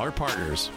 our partners.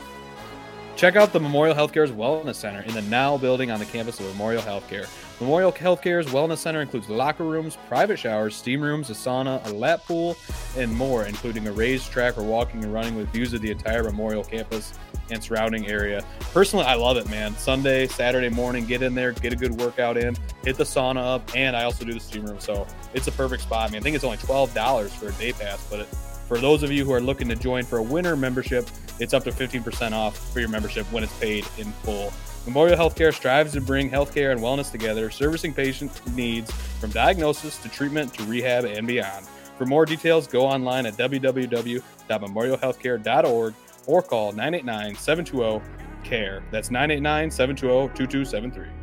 Check out the Memorial Healthcare's Wellness Center in the now building on the campus of Memorial Healthcare. Memorial Healthcare's Wellness Center includes locker rooms, private showers, steam rooms, a sauna, a lap pool, and more, including a raised track for walking and running with views of the entire Memorial campus and surrounding area. Personally, I love it, man. Sunday, Saturday morning, get in there, get a good workout in, hit the sauna up, and I also do the steam room. So it's a perfect spot. I mean, I think it's only $12 for a day pass, but it, for those of you who are looking to join for a winter membership, it's up to 15% off for your membership when it's paid in full. Memorial Healthcare strives to bring healthcare and wellness together, servicing patient needs from diagnosis to treatment to rehab and beyond. For more details, go online at www.memorialhealthcare.org or call 989 720 CARE. That's 989 720 2273.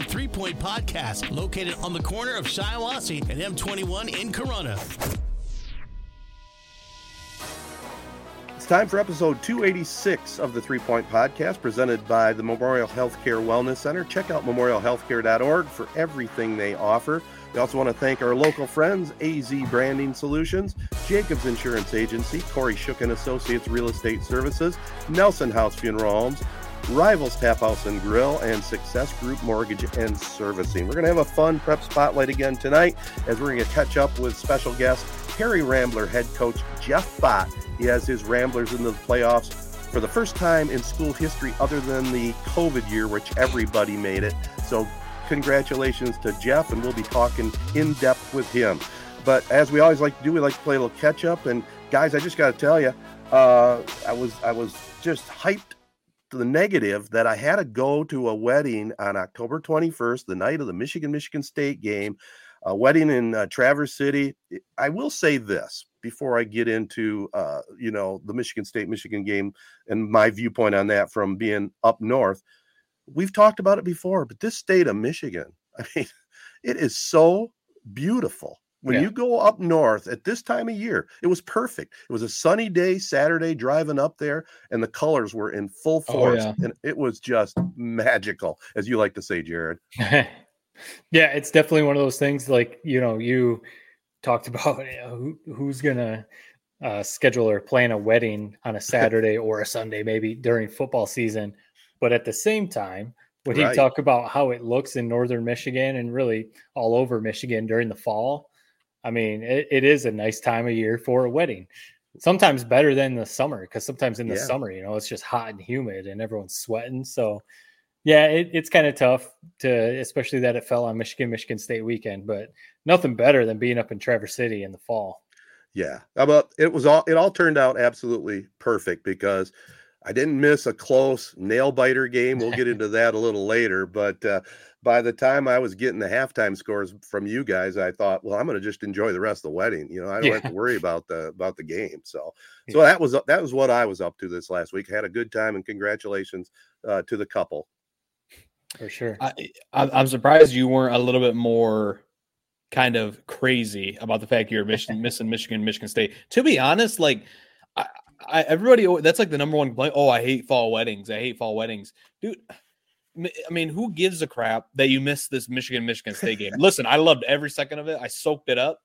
of Three Point Podcast, located on the corner of Shiawassee and M21 in Corunna. It's time for episode 286 of the Three Point Podcast, presented by the Memorial Healthcare Wellness Center. Check out memorialhealthcare.org for everything they offer. We also want to thank our local friends, AZ Branding Solutions, Jacobs Insurance Agency, Kori Shook and Associates Real Estate Services, Nelson House Funeral Homes, Rivals Tap House and Grill, and Success Group Mortgage and Servicing. We're going to have a fun prep spotlight again tonight as we're going to catch up with special guest Perry Rambler head coach Jeff Bott. He has his Ramblers in the playoffs for the first time in school history other than the COVID year, which everybody made it. So, congratulations to Jeff, and we'll be talking in depth with him. But as we always like to do, we like to play a little catch up. And guys, I just got to tell you, uh, I was I was just hyped the negative that I had to go to a wedding on October 21st, the night of the Michigan Michigan State game, a wedding in uh, Traverse City. I will say this before I get into uh, you know the Michigan State Michigan game and my viewpoint on that from being up north. We've talked about it before, but this state of Michigan, I mean, it is so beautiful. When Yeah. you go up north at this time of year, it was perfect. It was a sunny day Saturday driving up there, and the colors were in full Oh, force, yeah. and it was just magical, as you like to say, Jared. yeah, it's definitely one of those things. Like you know, you talked about you know, who, who's gonna uh, schedule or plan a wedding on a Saturday or a Sunday, maybe during football season. But at the same time, when Right. he talk about how it looks in northern Michigan and really all over Michigan during the fall, I mean, it, it is a nice time of year for a wedding. Sometimes better than the summer because sometimes in the Yeah. summer, you know, it's just hot and humid and everyone's sweating. So, yeah, it, it's kind of tough to, especially that it fell on Michigan, Michigan State weekend, but nothing better than being up in Traverse City in the fall. Yeah, How about it was all it all turned out absolutely perfect because I didn't miss a close nail biter game. We'll get into that a little later, but uh, by the time I was getting the halftime scores from you guys, I thought, well, I'm going to just enjoy the rest of the wedding. You know, I don't have to worry about the about the game. So, so that was that was what I was up to this last week. had a good time, and congratulations uh, to the couple. For sure. I, I- I'm surprised you weren't a little bit more kind of crazy about the fact you're Michigan, missing Michigan, Michigan State. To be honest, like I, I, everybody, that's like the number one complaint. Oh, I hate fall weddings. I hate fall weddings, dude. I mean, who gives a crap that you missed this Michigan Michigan State game? Listen, I loved every second of it. I soaked it up.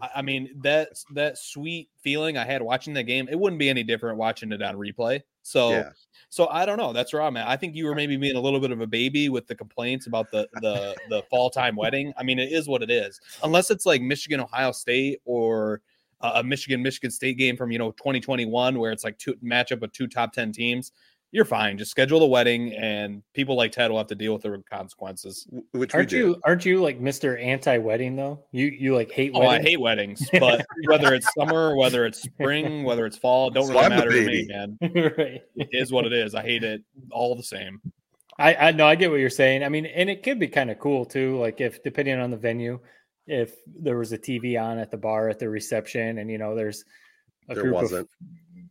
I, I mean, that that sweet feeling I had watching the game, it wouldn't be any different watching it on replay. So, Yeah. so I don't know. That's where I'm at. I think you were maybe being a little bit of a baby with the complaints about the the the fall time wedding. I mean, it is what it is. Unless it's like Michigan, Ohio State, or uh, a Michigan Michigan State game from you know 2021 where it's like two matchup of two top 10 teams, you're fine. Just schedule the wedding, and people like Ted will have to deal with the consequences. Which aren't you aren't you like Mister Anti Wedding though? You you like hate oh, weddings? I hate weddings, but whether it's summer, whether it's spring, whether it's fall, don't So really I'm matter to me, man. right. It is what it is. I hate it all the same. I I know I get what you're saying. I mean, and it could be kind of cool too. Like if depending on the venue, if there was a TV on at the bar at the reception, and you know there's a There group wasn't. of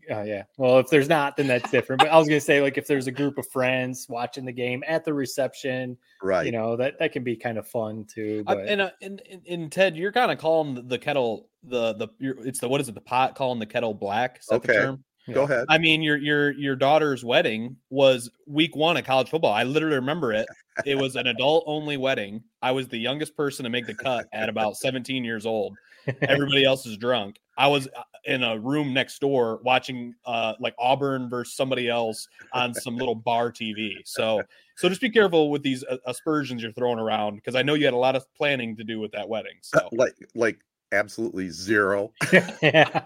uh, yeah. Well, if there's not, then that's different. But I was gonna say like if there's a group of friends watching the game at the reception, right. you know that that can be kind of fun too. I, But and, uh, and, and and Ted, you're kind of calling the- the kettle the the you're, it's the what is it the pot calling the kettle black? Is that the Okay. term? Go ahead. I mean, your your your daughter's wedding was week one of college football. I literally remember it. It was an adult only wedding. I was the youngest person to make the cut at about 17 years old. Everybody else is drunk. I was uh, in a room next door watching uh like Auburn versus somebody else on some little bar TV. So so just be careful with these uh, aspersions you're throwing around because I know you had a lot of planning to do with that wedding. So like like absolutely zero. yeah.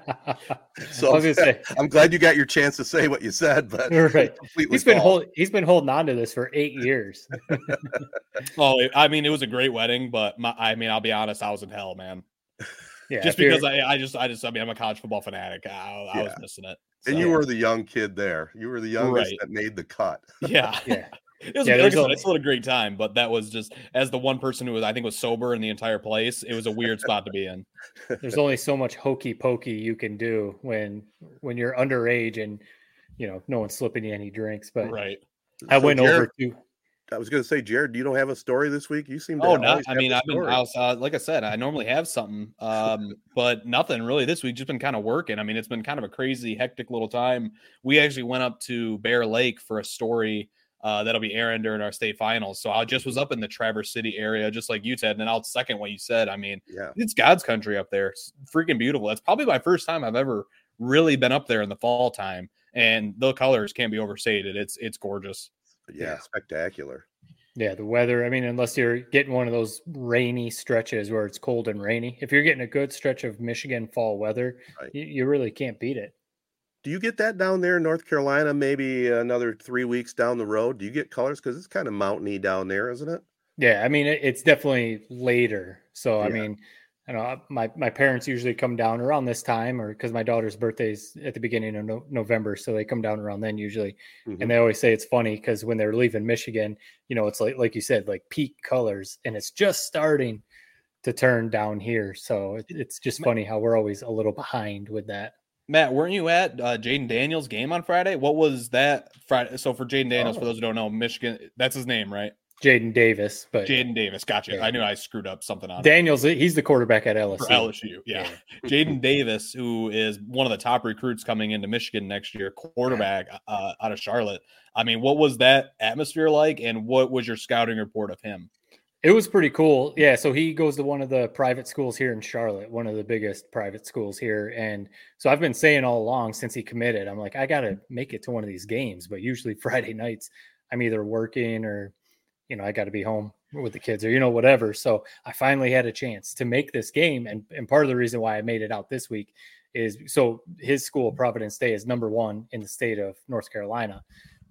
So I was say, I'm glad you got your chance to say what you said, but Right. he's been false. hold, he's been holding on to this for eight years. oh, I mean, it was a great wedding, but my, I mean, I'll be honest, I was in hell, man. Yeah, just because I, I just, I just, I mean, I'm a college football fanatic. I, I was missing it. and you were the young kid there. You were the youngest Right. that made the cut. yeah, yeah. It was, Yeah, like I there's said, only- it's still a great time, but that was just as the one person who was, I think, was sober in the entire place. It was a weird spot to be in. there's only so much hokey pokey you can do when when you're underage and you know no one's slipping you any drinks. But Right. I So, went Jared, over to I was going to say, Jared, you don't have a story this week. You seem to. Oh no! I mean, I've been, story. I was, uh, like I said, I normally have something, um, but nothing really this week. Just been kind of working. I mean, it's been kind of a crazy, hectic little time. We actually went up to Bear Lake for a story uh, that'll be airing during our state finals. So I just was up in the Traverse City area, just like you said, and then I'll second what you said. I mean, Yeah. it's God's country up there. It's freaking beautiful. It's probably my first time I've ever really been up there in the fall time, and the colors can't be overstated. It's it's gorgeous. Yeah, Yeah. spectacular. yeah the weather. I mean, unless you're getting one of those rainy stretches where it's cold and rainy, if you're getting a good stretch of Michigan fall weather, Right. you, you really can't beat it. Do you get that down there in North Carolina? Maybe another three weeks down the road. Do you get colors? Because it's kind of mountainy down there, isn't it? Yeah, I mean it, it's definitely later. So I mean, I know my my parents usually come down around this time, or because my daughter's birthday's at the beginning of no, November, so they come down around then usually. Mhm. And they always say it's funny because when they're leaving Michigan, you know, it's like like you said, like peak colors, and it's just starting to turn down here. So it, it's just funny how we're always a little behind with that. Matt, weren't you at uh, Jaden Daniels' game on Friday? What was that Friday? So for Jaden Daniels, for Oh. those who don't know, Michigan, that's his name, right? Jaden Davis, but Jaden Davis. Gotcha. Yeah. I knew I screwed up something on it. Daniels, he's the quarterback at LSU. for LSU. Yeah. Jaden Davis, who is one of the top recruits coming into Michigan next year, quarterback uh, out of Charlotte. I mean, what was that atmosphere like, and what was your scouting report of him? It was pretty cool. Yeah. So he goes to one of the private schools here in Charlotte, one of the biggest private schools here. And so I've been saying all along since he committed, I'm like, I got to make it to one of these games. But usually Friday nights, I'm either working or, you know, I got to be home with the kids or, you know, whatever. So I finally had a chance to make this game. And, and part of the reason why I made it out this week is so his school, Providence Day, is number one in the state of North Carolina.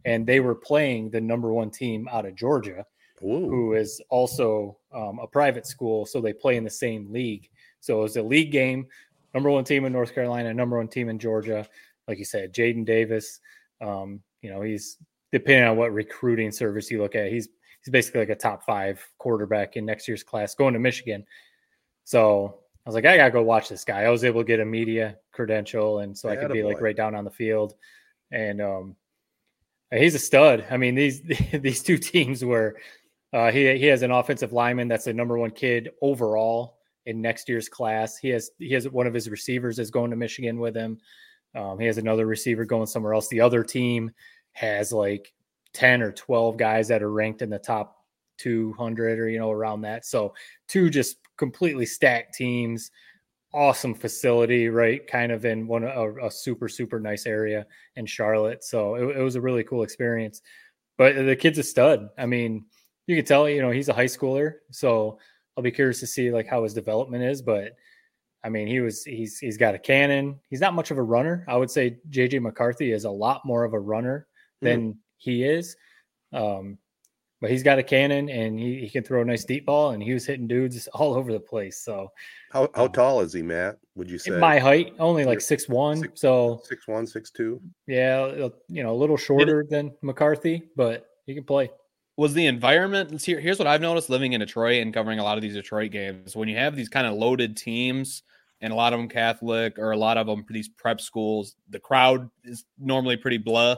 And they were playing the number one team out of Georgia Ooh. who is also um, a private school. So they play in the same league. So it was a league game. Number one team in North Carolina, number one team in Georgia. Like you said, Jaden Davis. Um, you know, he's depending on what recruiting service you look at. He's he's basically like a top five quarterback in next year's class, going to Michigan. So I was like, I gotta go watch this guy. I was able to get a media credential, and so I could be like right down on the field. And um, he's a stud. I mean, these these two teams were uh, he he has an offensive lineman that's the number one kid overall in next year's class. He has he has one of his receivers is going to Michigan with him. Um, he has another receiver going somewhere else. The other team has like ten or twelve guys that are ranked in the top two hundred or you know around that. So two just completely stacked teams. Awesome facility, right? Kind of in one a, a super super nice area in Charlotte. So it, it was a really cool experience. But the kid's a stud. I mean, you can tell, you know, he's a high schooler. So I'll be curious to see like how his development is. But I mean, he was he's he's got a cannon. He's not much of a runner. I would say JJ McCarthy is a lot more of a runner than mm. He is. Um, but he's got a cannon and he, he can throw a nice deep ball and he was hitting dudes all over the place. So how how um, tall is he, Matt? Would you say my height? Only like six one. Six, so six one, six two. Yeah, you know, a little shorter than McCarthy, but he can play was the environment here, here's what i've noticed living in detroit and covering a lot of these detroit games when you have these kind of loaded teams and a lot of them catholic or a lot of them these prep schools the crowd is normally pretty blah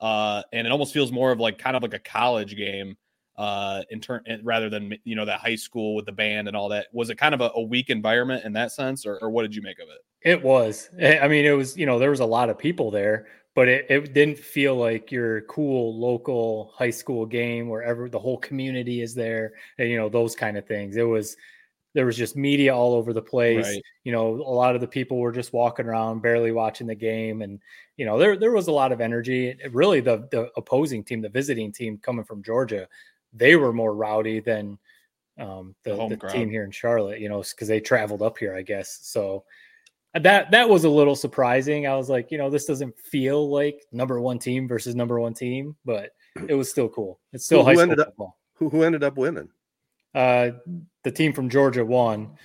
uh, and it almost feels more of like kind of like a college game uh, in turn rather than you know that high school with the band and all that. Was it kind of a, a weak environment in that sense or, or what did you make of it? It was. I mean it was you know there was a lot of people there but it, it didn't feel like your cool local high school game where ever the whole community is there and you know those kind of things. It was there was just media all over the place. Right. you know a lot of the people were just walking around barely watching the game and you know there there was a lot of energy it, really the the opposing team the visiting team coming from georgia they were more rowdy than um, the, the, the team here in charlotte you know because they traveled up here i guess so that that was a little surprising. I was like, you know, this doesn't feel like number one team versus number one team, but it was still cool. It's still who, high who ended football. Up, who, who ended up winning? Uh, the team from Georgia won.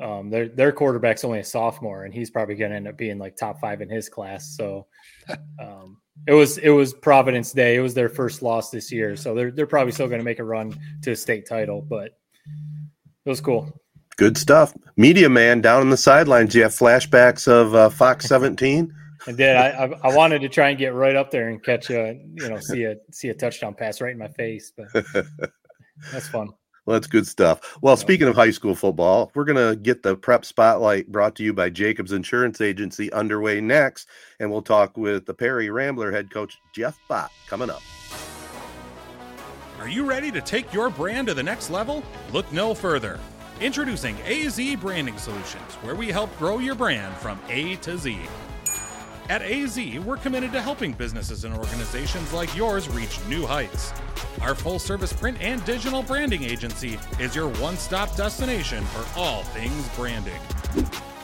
Um, their their quarterback's only a sophomore, and he's probably going to end up being like top five in his class. So, um, it was it was Providence Day. It was their first loss this year, so they're they're probably still going to make a run to a state title. But it was cool. Good stuff. Media man down on the sidelines. Do you have flashbacks of uh, Fox 17? I did. I, I, I wanted to try and get right up there and catch a you know see a see a touchdown pass right in my face, but that's fun. Well, that's good stuff. Well, speaking of high school football, we're going to get the prep spotlight brought to you by Jacobs Insurance Agency underway next. And we'll talk with the Perry Rambler head coach, Jeff Bott, coming up. Are you ready to take your brand to the next level? Look no further. Introducing AZ Branding Solutions, where we help grow your brand from A to Z. At AZ, we're committed to helping businesses and organizations like yours reach new heights. Our full service print and digital branding agency is your one stop destination for all things branding.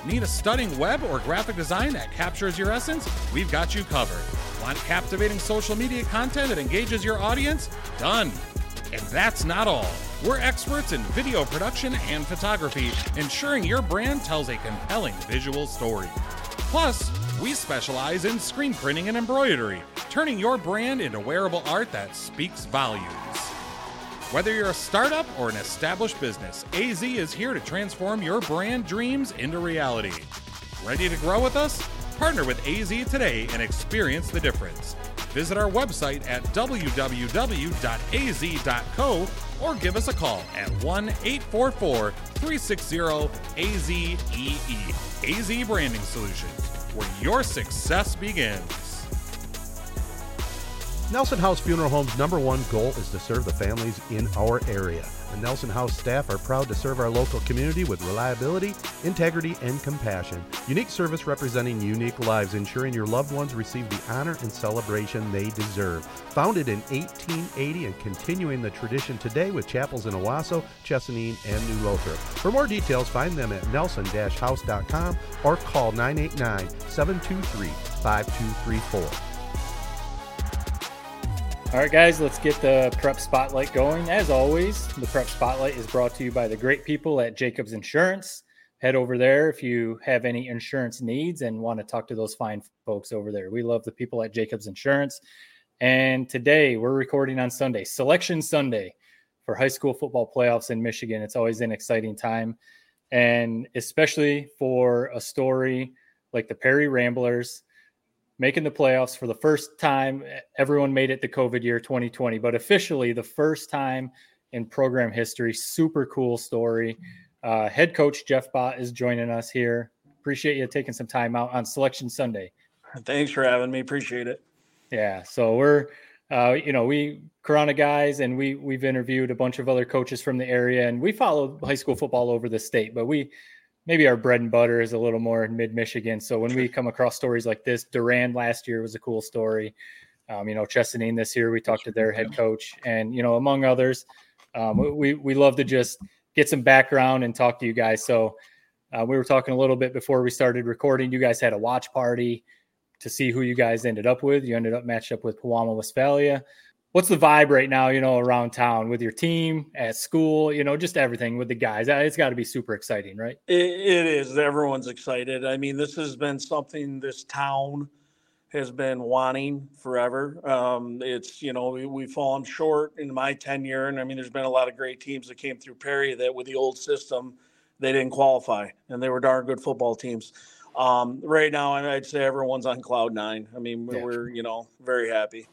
Need a stunning web or graphic design that captures your essence? We've got you covered. Want captivating social media content that engages your audience? Done. And that's not all. We're experts in video production and photography, ensuring your brand tells a compelling visual story. Plus, we specialize in screen printing and embroidery, turning your brand into wearable art that speaks volumes. Whether you're a startup or an established business, AZ is here to transform your brand dreams into reality. Ready to grow with us? Partner with AZ today and experience the difference. Visit our website at www.az.co or give us a call at 1 844 360 AZEE. AZ Branding Solutions, where your success begins. Nelson House Funeral Home's number one goal is to serve the families in our area. The Nelson House staff are proud to serve our local community with reliability, integrity, and compassion. Unique service representing unique lives, ensuring your loved ones receive the honor and celebration they deserve. Founded in 1880 and continuing the tradition today with chapels in Owosso, Chesaning, and New Lothrop. For more details, find them at nelson-house.com or call 989 723 5234. All right, guys, let's get the prep spotlight going. As always, the prep spotlight is brought to you by the great people at Jacobs Insurance. Head over there if you have any insurance needs and want to talk to those fine folks over there. We love the people at Jacobs Insurance. And today we're recording on Sunday, Selection Sunday for high school football playoffs in Michigan. It's always an exciting time. And especially for a story like the Perry Ramblers making the playoffs for the first time. Everyone made it the COVID year 2020, but officially the first time in program history. Super cool story. Uh, head coach Jeff Bott is joining us here. Appreciate you taking some time out on Selection Sunday. Thanks for having me. Appreciate it. Yeah, so we're uh, you know we Corunna guys, and we we've interviewed a bunch of other coaches from the area, and we follow high school football over the state, but we maybe our bread and butter is a little more in mid Michigan. So when we come across stories like this, Durand last year was a cool story. Um, you know, Chesaning this year, we talked to their head coach, and you know, among others, um, we we love to just get some background and talk to you guys. So Uh, we were talking a little bit before we started recording. You guys had a watch party to see who you guys ended up with. You ended up matched up with Pewamo Westphalia. What's the vibe right now, you know, around town with your team, at school, you know, just everything with the guys? It's got to be super exciting, right? It, it is. Everyone's excited. I mean, this has been something this town has been wanting forever. Um, it's, you know, we, we've fallen short in my tenure. And I mean, there's been a lot of great teams that came through Perry that with the old system, they didn't qualify and they were darn good football teams. Um, right now, I'd say everyone's on cloud nine. I mean, yeah. we're, you know, very happy.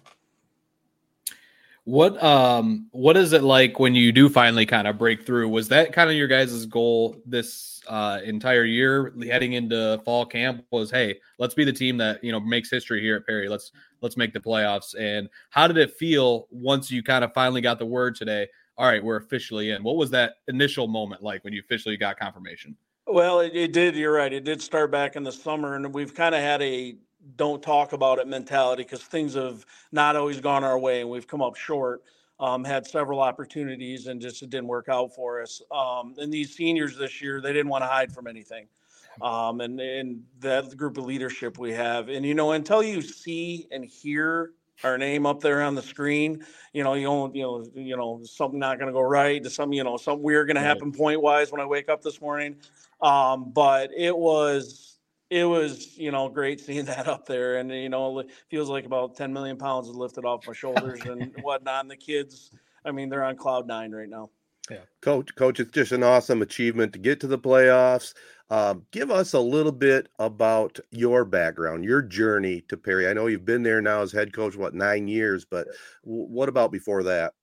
What um what is it like when you do finally kind of break through? Was that kind of your guys' goal this uh, entire year heading into fall camp? Was hey, let's be the team that you know makes history here at Perry. Let's let's make the playoffs. And how did it feel once you kind of finally got the word today? All right, we're officially in. What was that initial moment like when you officially got confirmation? Well, it, it did. You're right. It did start back in the summer, and we've kind of had a don't talk about it mentality because things have not always gone our way and we've come up short. Um, had several opportunities and just it didn't work out for us. Um, and these seniors this year, they didn't want to hide from anything. Um, and and that group of leadership we have, and you know, until you see and hear our name up there on the screen, you know, you don't, you know, you know, something not going to go right, something, you know, something weird going to happen point wise when I wake up this morning. Um, but it was it was you know great seeing that up there and you know it feels like about 10 million pounds is lifted off my shoulders and whatnot and the kids i mean they're on cloud nine right now. Yeah. Coach coach it's just an awesome achievement to get to the playoffs. Um, give us a little bit about your background your journey to perry. I know you've been there now as head coach what nine years but w- what about before that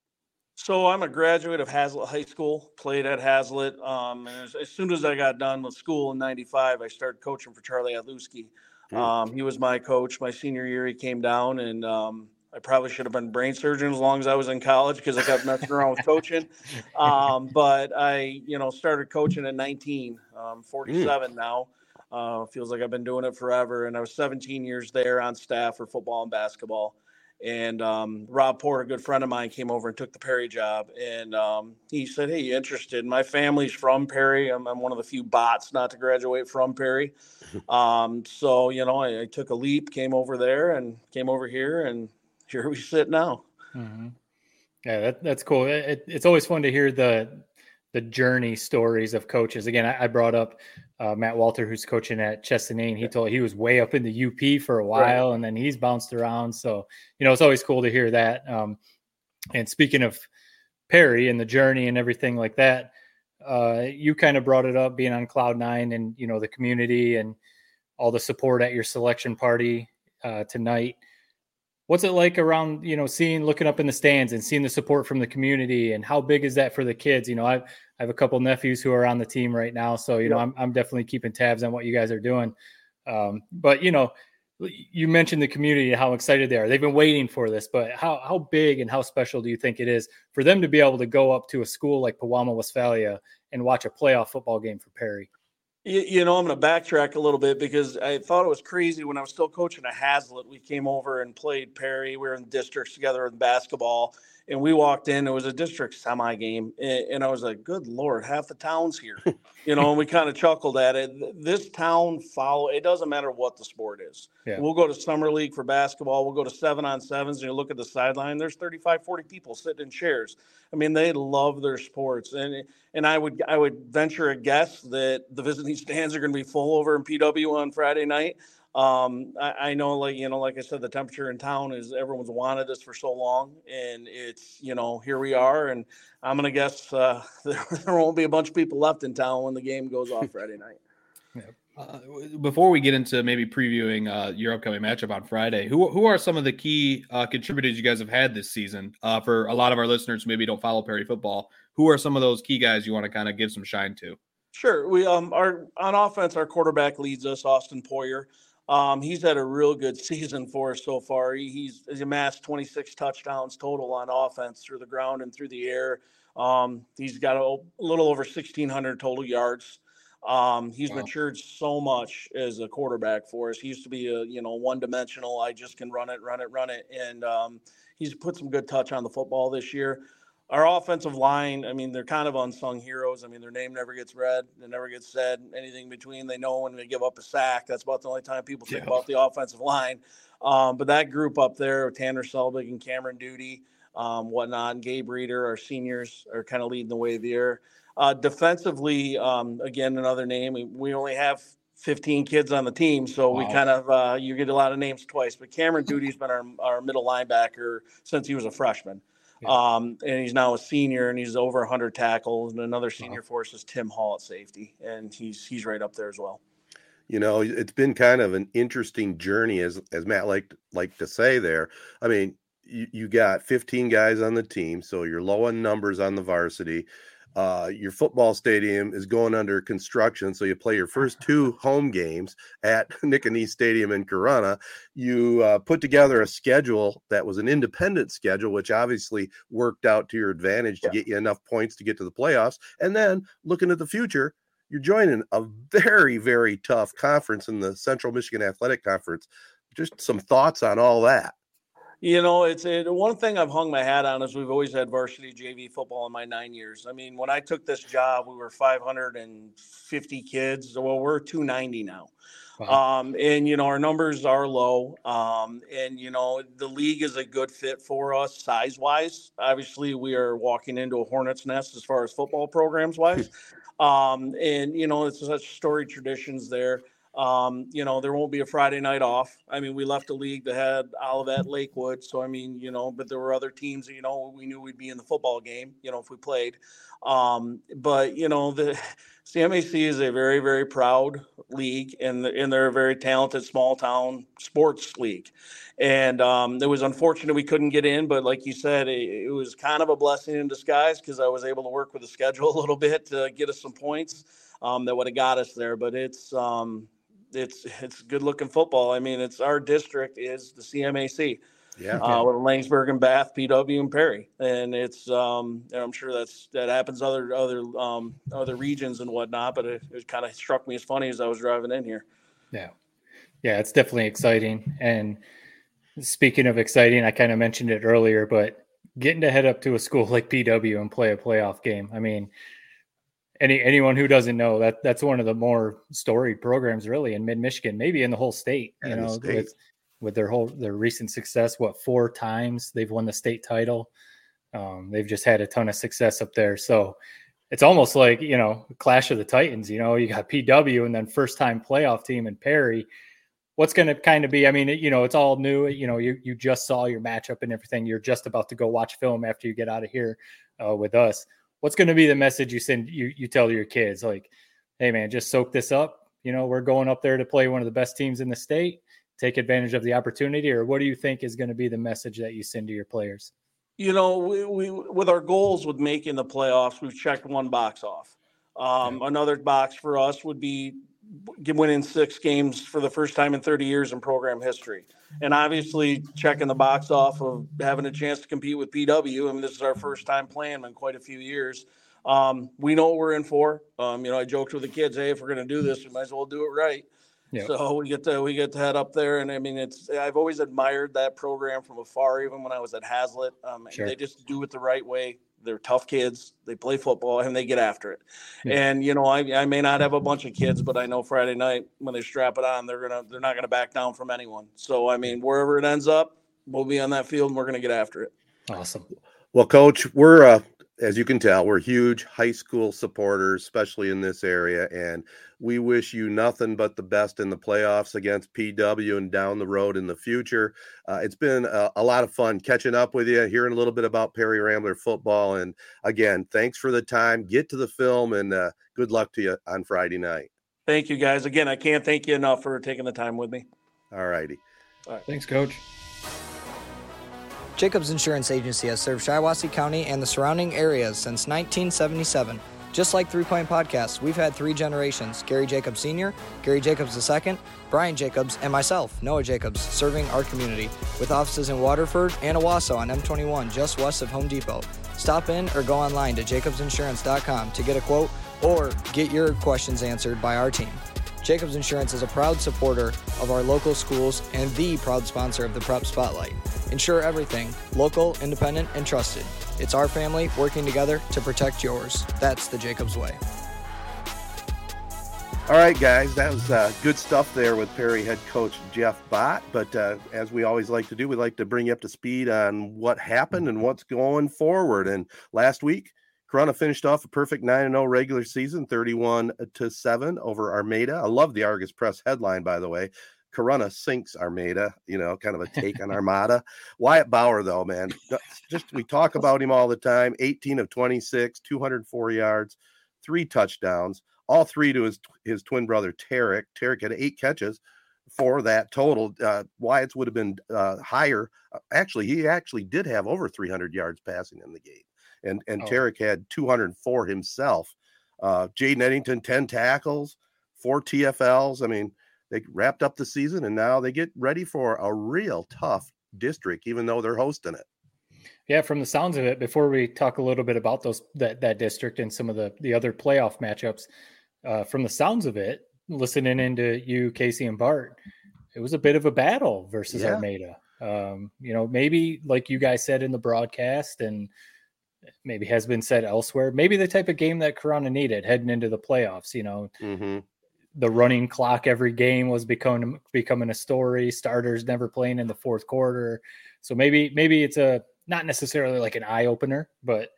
so I'm a graduate of Haslett High School, played at Haslett. Um, and as, as, soon as I got done with school in 95, I started coaching for Charlie Adluski. Hmm. Um, he was my coach my senior year. He came down and um, I probably should have been brain surgeon as long as I was in college because I kept messing around with coaching. Um, but I, you know, started coaching at 19, um, 47 mm. now. Uh, feels like I've been doing it forever. And I was 17 years there on staff for football and basketball. And um, Rob Porter, a good friend of mine, came over and took the Perry job. And um, he said, Hey, you interested? My family's from Perry. I'm, I'm, one of the few Botts not to graduate from Perry. Um, so, you know, I, I, took a leap, came over there and came over here, and here we sit now. Mm-hmm. Yeah, that, that's cool. It, it's always fun to hear the the journey stories of coaches. Again, I, I brought up uh, Matt Walter, who's coaching at Chesaning. He told he was way up in the UP for a while, right. and then he's bounced around. So you know, it's always cool to hear that. Um, and speaking of Perry and the journey and everything like that, uh, you kind of brought it up being on Cloud Nine and you know the community and all the support at your selection party uh, tonight. What's it like around, you know, seeing, looking up in the stands and seeing the support from the community and how big is that for the kids? You know, I've, I have a couple nephews who are on the team right now. So, you know, I'm, I'm definitely keeping tabs on what you guys are doing. Um, but, you know, you mentioned the community how excited they are. They've been waiting for this, but how, how big and how special do you think it is for them to be able to go up to a school like Pewamo, Westphalia and watch a playoff football game for Perry? You, you, know, I'm going to backtrack a little bit because I thought it was crazy when I was still coaching at Haslett. We came over and played Perry. We were in districts together in basketball and we walked in. It was a district semi game, and, I was like, "Good lord, half the town's here," you know. And we kind of chuckled at it. This town follow. It doesn't matter what the sport is. Yeah. We'll go to summer league for basketball. We'll go to seven on sevens, and you look at the sideline. There's 35, 40 people sitting in chairs. I mean, they love their sports, and and I would I would venture a guess that the visiting stands are going to be full over in PW on Friday night. Um, I, I, know, like you know, like I said, the temperature in town is everyone's wanted this for so long, and it's you know here we are, and I'm gonna guess uh, there, there won't be a bunch of people left in town when the game goes off Friday night. Uh, before we get into maybe previewing uh, your upcoming matchup on Friday, who who are some of the key uh, contributors you guys have had this season? Uh, for a lot of our listeners who maybe don't follow Perry football, who are some of those key guys you want to kind of give some shine to? Sure, we um our on offense, our quarterback leads us, Austin Poyer. Um, he's had a real good season for us so far. He, he's, he's amassed 26 touchdowns total on offense through the ground and through the air. Um, he's got a, a, little over 1,600 total yards. Um, he's wow. matured so much as a quarterback for us. He used to be a you know one dimensional. I just can run it, run it, run it, and um, he's put some good touch on the football this year. Our offensive line, I mean, they're kind of unsung heroes. I mean, their name never gets read, it never gets said. Anything between they know when they give up a sack. That's about the only time people think Yeah. about the offensive line. Um, but that group up there, Tanner Selbig and Cameron Duty, um, whatnot, and Gabe Reeder, our seniors, are kind of leading the way there. Uh, defensively, um, again, another name. We, we only have 15 kids on the team, so we kind of uh, you get a lot of names twice. But Cameron Duty's been our, our middle linebacker since he was a freshman. Yeah. Um, and he's now a senior, and he's over 100 tackles. And another senior for us is Tim Hall at safety, and he's he's right up there as well. You know, it's been kind of an interesting journey, as as Matt like like to say there. I mean, you, you got 15 guys on the team, so you're low on numbers on the varsity. Uh, your football stadium is going under construction, so you play your first two home games at Nicanese Stadium in Corunna. You uh, put together a schedule that was an independent schedule, which obviously worked out to your advantage to Yeah. get you enough points to get to the playoffs. And then looking at the future, you're joining a very, very tough conference in the Central Michigan Athletic Conference. Just some thoughts on all that. You know, it's it, one thing I've hung my hat on is we've always had varsity JV football in my nine years. I mean, when I took this job, we were 550 kids. Well, we're 290 now. Wow. Um, and you know, our numbers are low. Um, and you know, the league is a good fit for us size wise. Obviously, we are walking into a hornet's nest as far as football programs wise. um, and you know, it's such storied traditions there. Um, you know, there won't be a Friday night off. I mean, we left a league that had Olivet Lakewood. So, I mean, you know, but there were other teams you know, we knew we'd be in the football game, you know, if we played. Um, but, you know, the CMAC is a very, very proud league and, and they're a very talented small town sports league. And um, it was unfortunate we couldn't get in, but like you said, it, it was kind of a blessing in disguise because I was able to work with the schedule a little bit to get us some points um, that would have got us there. But it's, um, it's it's good looking football. I mean, it's our district is the CMAC Yeah. uh, with Laingsburg and Bath, PW and Perry, and it's um, and I'm sure that's that happens other other um, other regions and whatnot. But it, it kind of struck me as funny as I was driving in here. Yeah. Yeah, it's definitely exciting. And speaking of exciting, I kind of mentioned it earlier, but getting to head up to a school like PW and play a playoff game. I mean, any anyone who doesn't know that that's one of the more storied programs really in mid Michigan, maybe in the whole state, you And know, state. with with their whole their recent success, what four times they've won the state title. Um, they've just had a ton of success up there. So it's almost like, you know, Clash of the Titans, you know, you got PW and then first time playoff team in Perry. What's going to kind of be, I mean, you know, it's all new. You know, you, you just saw your matchup and everything. You're just about to go watch film after you get out of here uh, with us. What's going to be the message you send, you, you tell your kids like, Hey man, just soak this up. You know, we're going up there to play one of the best teams in the state, take advantage of the opportunity. Or what do you think is going to be the message that you send to your players? You know, we, we with our goals with making the playoffs, we've checked one box off. Um, Another box for us would be winning six games for the first time in 30 years in program history. And obviously, checking the box off of having a chance to compete with PW. I mean, this is our first time playing in quite a few years. Um, we know what we're in for. Um, you know, I joked with the kids, hey, if we're going to do this, we might as well do it right. Yep. So we get to we get to head up there, and I mean, it's I've always admired that program from afar, even when I was at Haslett. Um, Sure. They just do it the right way. They're tough kids. They play football and they get after it. Yeah. And you know, I, I may not have a bunch of kids, but I know Friday night when they strap it on, they're gonna they're not gonna back down from anyone. So I mean, wherever it ends up, we'll be on that field and we're gonna get after it. Awesome. Well, coach, we're uh, as you can tell, we're huge high school supporters, especially in this area, and we wish you nothing but the best in the playoffs against PW and down the road in the future. Uh, it's been a, a lot of fun catching up with you, hearing a little bit about Perry Rambler football, and again, thanks for the time. Get to the film, and uh, good luck to you on Friday night. Thank you guys again. I can't thank you enough for taking the time with me. All righty. Thanks, coach. Jacobs Insurance Agency has served Shiawassee County and the surrounding areas since 1977. Just like Three Point Podcasts, we've had three generations Gary Jacobs Sr., Gary Jacobs II, Brian Jacobs, and myself, Noah Jacobs, serving our community with offices in Waterford and Owosso on M21, just west of Home Depot. Stop in or go online to jacobsinsurance.com to get a quote or get your questions answered by our team. Jacobs Insurance is a proud supporter of our local schools and the proud sponsor of the Prep Spotlight. Insure everything local, independent, and trusted. It's our family working together to protect yours. That's the Jacobs Way. All right, guys, that was uh, good stuff there with Perry head coach Jeff Bott. But uh, as we always like to do, we like to bring you up to speed on what happened and what's going forward. And last week, Corunna finished off a perfect 9 0 regular season, 31 to 7 over Armada. I love the Argus Press headline, by the way. Corunna sinks Armada, you know, kind of a take on Armada. Wyatt Bauer, though, man, just we talk about him all the time 18 of 26, 204 yards, three touchdowns all three to his his twin brother Tarek. Tarek had eight catches for that total. Uh, Wyatt's would have been uh, higher. Uh, actually, he actually did have over 300 yards passing in the game, and and oh. Tarek had 204 himself. Uh, Jaden Eddington 10 tackles, four TFLs. I mean, they wrapped up the season, and now they get ready for a real tough district, even though they're hosting it. Yeah, from the sounds of it, before we talk a little bit about those that that district and some of the the other playoff matchups, uh, from the sounds of it, listening into you, Casey and Bart, it was a bit of a battle versus yeah. Armada. Um, you know, maybe like you guys said in the broadcast, and maybe has been said elsewhere, maybe the type of game that Corunna needed heading into the playoffs. You know, mm-hmm. the running clock every game was becoming becoming a story. Starters never playing in the fourth quarter, so maybe maybe it's a not necessarily like an eye opener, but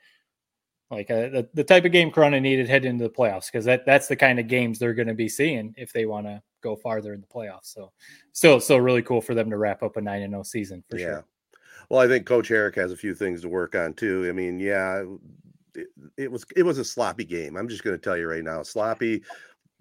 like uh, the, the type of game Corunna needed heading into the playoffs because that that's the kind of games they're going to be seeing if they want to go farther in the playoffs. So still still really cool for them to wrap up a nine and zero oh season for yeah. sure. Well, I think Coach Herrick has a few things to work on too. I mean, yeah, it, it was it was a sloppy game. I'm just going to tell you right now, sloppy.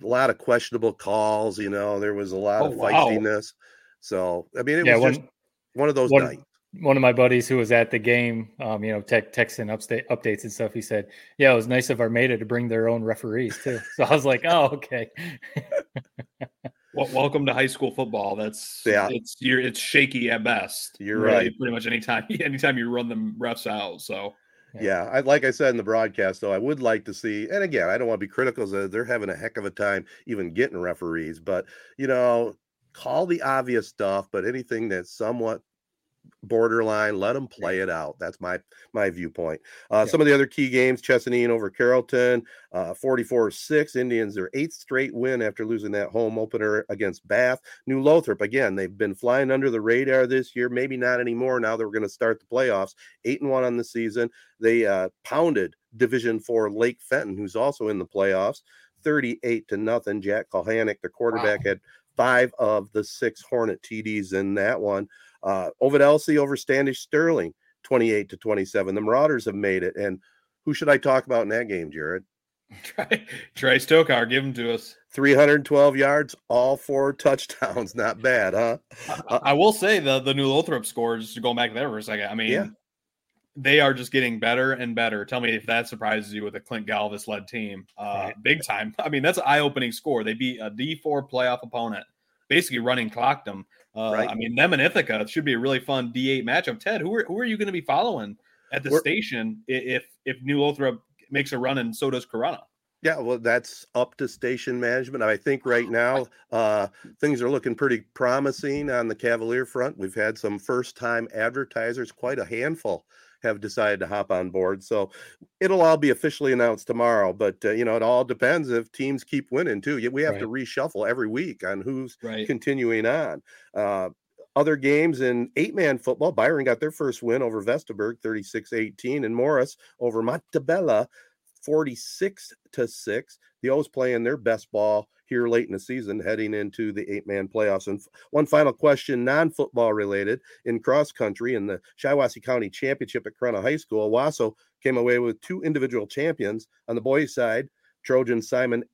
A lot of questionable calls. You know, there was a lot oh, of feistiness. Wow. So I mean, it yeah, was one, just one of those one, nights one of my buddies who was at the game, um, you know, tech, texting upstate, updates and stuff. He said, "Yeah, it was nice of Armada to bring their own referees too." So I was like, "Oh, okay." well, welcome to high school football. That's yeah, it's you're it's shaky at best. You're really, right. Pretty much anytime anytime you run them refs out. So yeah, I, like I said in the broadcast, though, I would like to see, and again, I don't want to be critical. They're having a heck of a time even getting referees, but you know, call the obvious stuff, but anything that's somewhat borderline. Let them play it out. That's my my viewpoint. Uh, yeah. Some of the other key games: Chesaning over Carrollton, uh, 44-6. Indians their eighth straight win after losing that home opener against Bath. New Lothrop again. They've been flying under the radar this year. Maybe not anymore. Now that we're going to start the playoffs. Eight and one on the season. They uh, pounded Division Four Lake Fenton, who's also in the playoffs. 38 to nothing. Jack Kohanic, the quarterback, wow. had five of the six Hornet TDs in that one. Uh, Ovid Elsie over Standish Sterling, 28 to 27. The Marauders have made it. And who should I talk about in that game, Jared? Trey, Trey Stokar, give them to us. 312 yards, all four touchdowns. Not bad, huh? Uh, I will say the the New Lothrop scores, going back there for a second. I mean, yeah. they are just getting better and better. Tell me if that surprises you with a Clint Galvis led team. Uh. Big time. I mean, that's an eye opening score. They beat a D4 playoff opponent, basically running clocked them. Uh, right. I mean, them and Ithaca should be a really fun D8 matchup. Ted, who are, who are you going to be following at the We're, station if if New Lothrop makes a run and so does Corunna? Yeah, well, that's up to station management. I think right now uh, things are looking pretty promising on the Cavalier front. We've had some first time advertisers, quite a handful have decided to hop on board. So it'll all be officially announced tomorrow. But uh, you know, it all depends if teams keep winning too. We have right. to reshuffle every week on who's right. continuing on. Uh, other games in eight man football, Byron got their first win over Vestaburg 36 18, and Morris over Montabella 46 to 6. The O's playing their best ball here late in the season, heading into the eight man playoffs. And one final question, non football related, in cross country in the Shiawassee County Championship at Corunna High School, Owosso came away with two individual champions. On the boys' side, Trojan Simon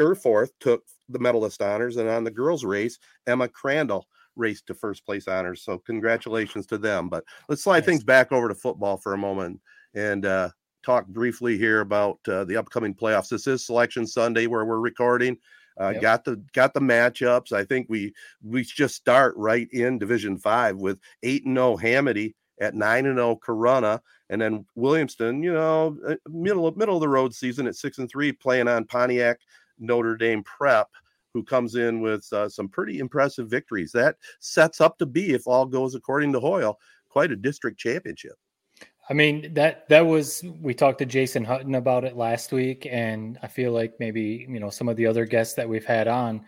Erforth took the medalist honors, and on the girls' race, Emma Crandall raced to first place honors. So congratulations to them. But let's slide things back over to football for a moment and uh, talk briefly here about uh, the upcoming playoffs. This is Selection Sunday where we're recording. Uh, yep. Got the got the matchups. I think we we just start right in Division Five with eight and zero oh Hamady at nine and zero oh Corunna, and then Williamston. You know, uh, middle of middle of the road season at six and three, playing on Pontiac Notre Dame Prep, who comes in with uh, some pretty impressive victories. That sets up to be, if all goes according to Hoyle, quite a district championship. I mean that that was we talked to Jason Hutton about it last week, and I feel like maybe you know some of the other guests that we've had on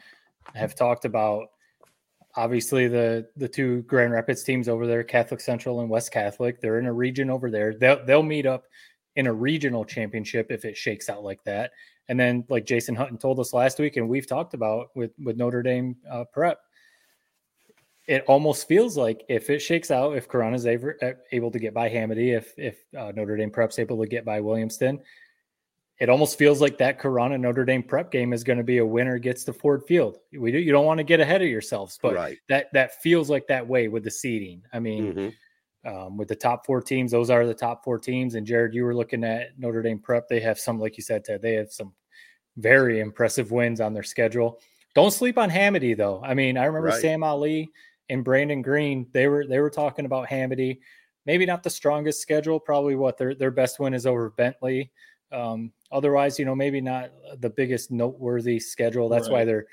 have talked about obviously the the two Grand Rapids teams over there, Catholic Central and West Catholic. They're in a region over there. They'll they'll meet up in a regional championship if it shakes out like that. And then, like Jason Hutton told us last week, and we've talked about with with Notre Dame uh, prep, it almost feels like if it shakes out, if Corunna is able, able to get by Hamady, if if uh, Notre Dame prep's able to get by Williamston, it almost feels like that Corunna Notre Dame prep game is going to be a winner gets to Ford Field. We do, you don't want to get ahead of yourselves, but Right. that that feels like that way with the seeding. I mean, Mhm. um, with the top four teams, those are the top four teams. And Jared, you were looking at Notre Dame prep. They have some, like you said, Ted, they have some very impressive wins on their schedule. Don't sleep on Hamady though. I mean, I remember Right. Sam Ali and Brandon Green. They were they were talking about Hamady. Maybe not the strongest schedule. Probably what their their best win is over Bentley. Um, otherwise, you know, maybe not the biggest noteworthy schedule. That's why they're.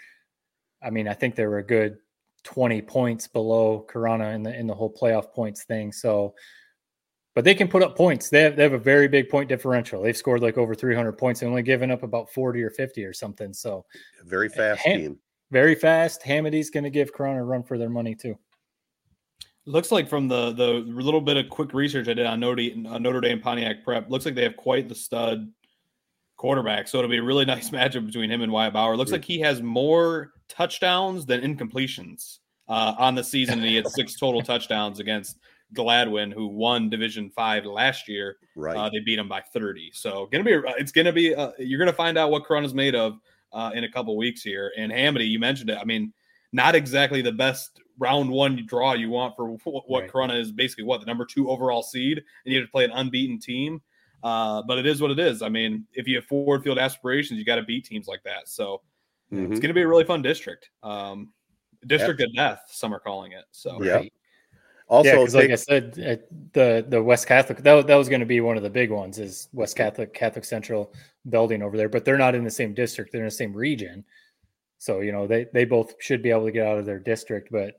I mean, I think they were a good twenty points below Corunna in the in the whole playoff points thing. So, but they can put up points. They have they have a very big point differential. They've scored like over three hundred points and only given up about forty or fifty or something. So Very fast Ham- team. Very fast. Hamady's going to give Corunna a run for their money too. Looks like from the the little bit of quick research I did on Notre, uh, Notre Dame Pontiac prep, looks like they have quite the stud quarterback. So it'll be a really nice matchup between him and Wyatt Bauer. Looks Yeah. like he has more touchdowns than incompletions uh, on the season, and he had six total touchdowns against Gladwin, who won Division Five last year. Right. Uh, they beat him by 30. So gonna be it's gonna be uh, you're gonna find out what Corunna's made of uh, in a couple weeks here. And Hamady, you mentioned it. I mean, not exactly the best round one draw you want for what, what Right. Corunna is basically what the number two overall seed, and you have to play an unbeaten team. Uh, but it is what it is. I mean, if you have Ford Field aspirations, you got to beat teams like that. So Mhm. it's going to be a really fun district. Um, district of death, some are calling it. So Yeah. Right. Also, yeah, because like I said, uh, the the West Catholic that, that was going to be one of the big ones is West Catholic Catholic Central building over there, but they're not in the same district; they're in the same region. So you know they they both should be able to get out of their district. But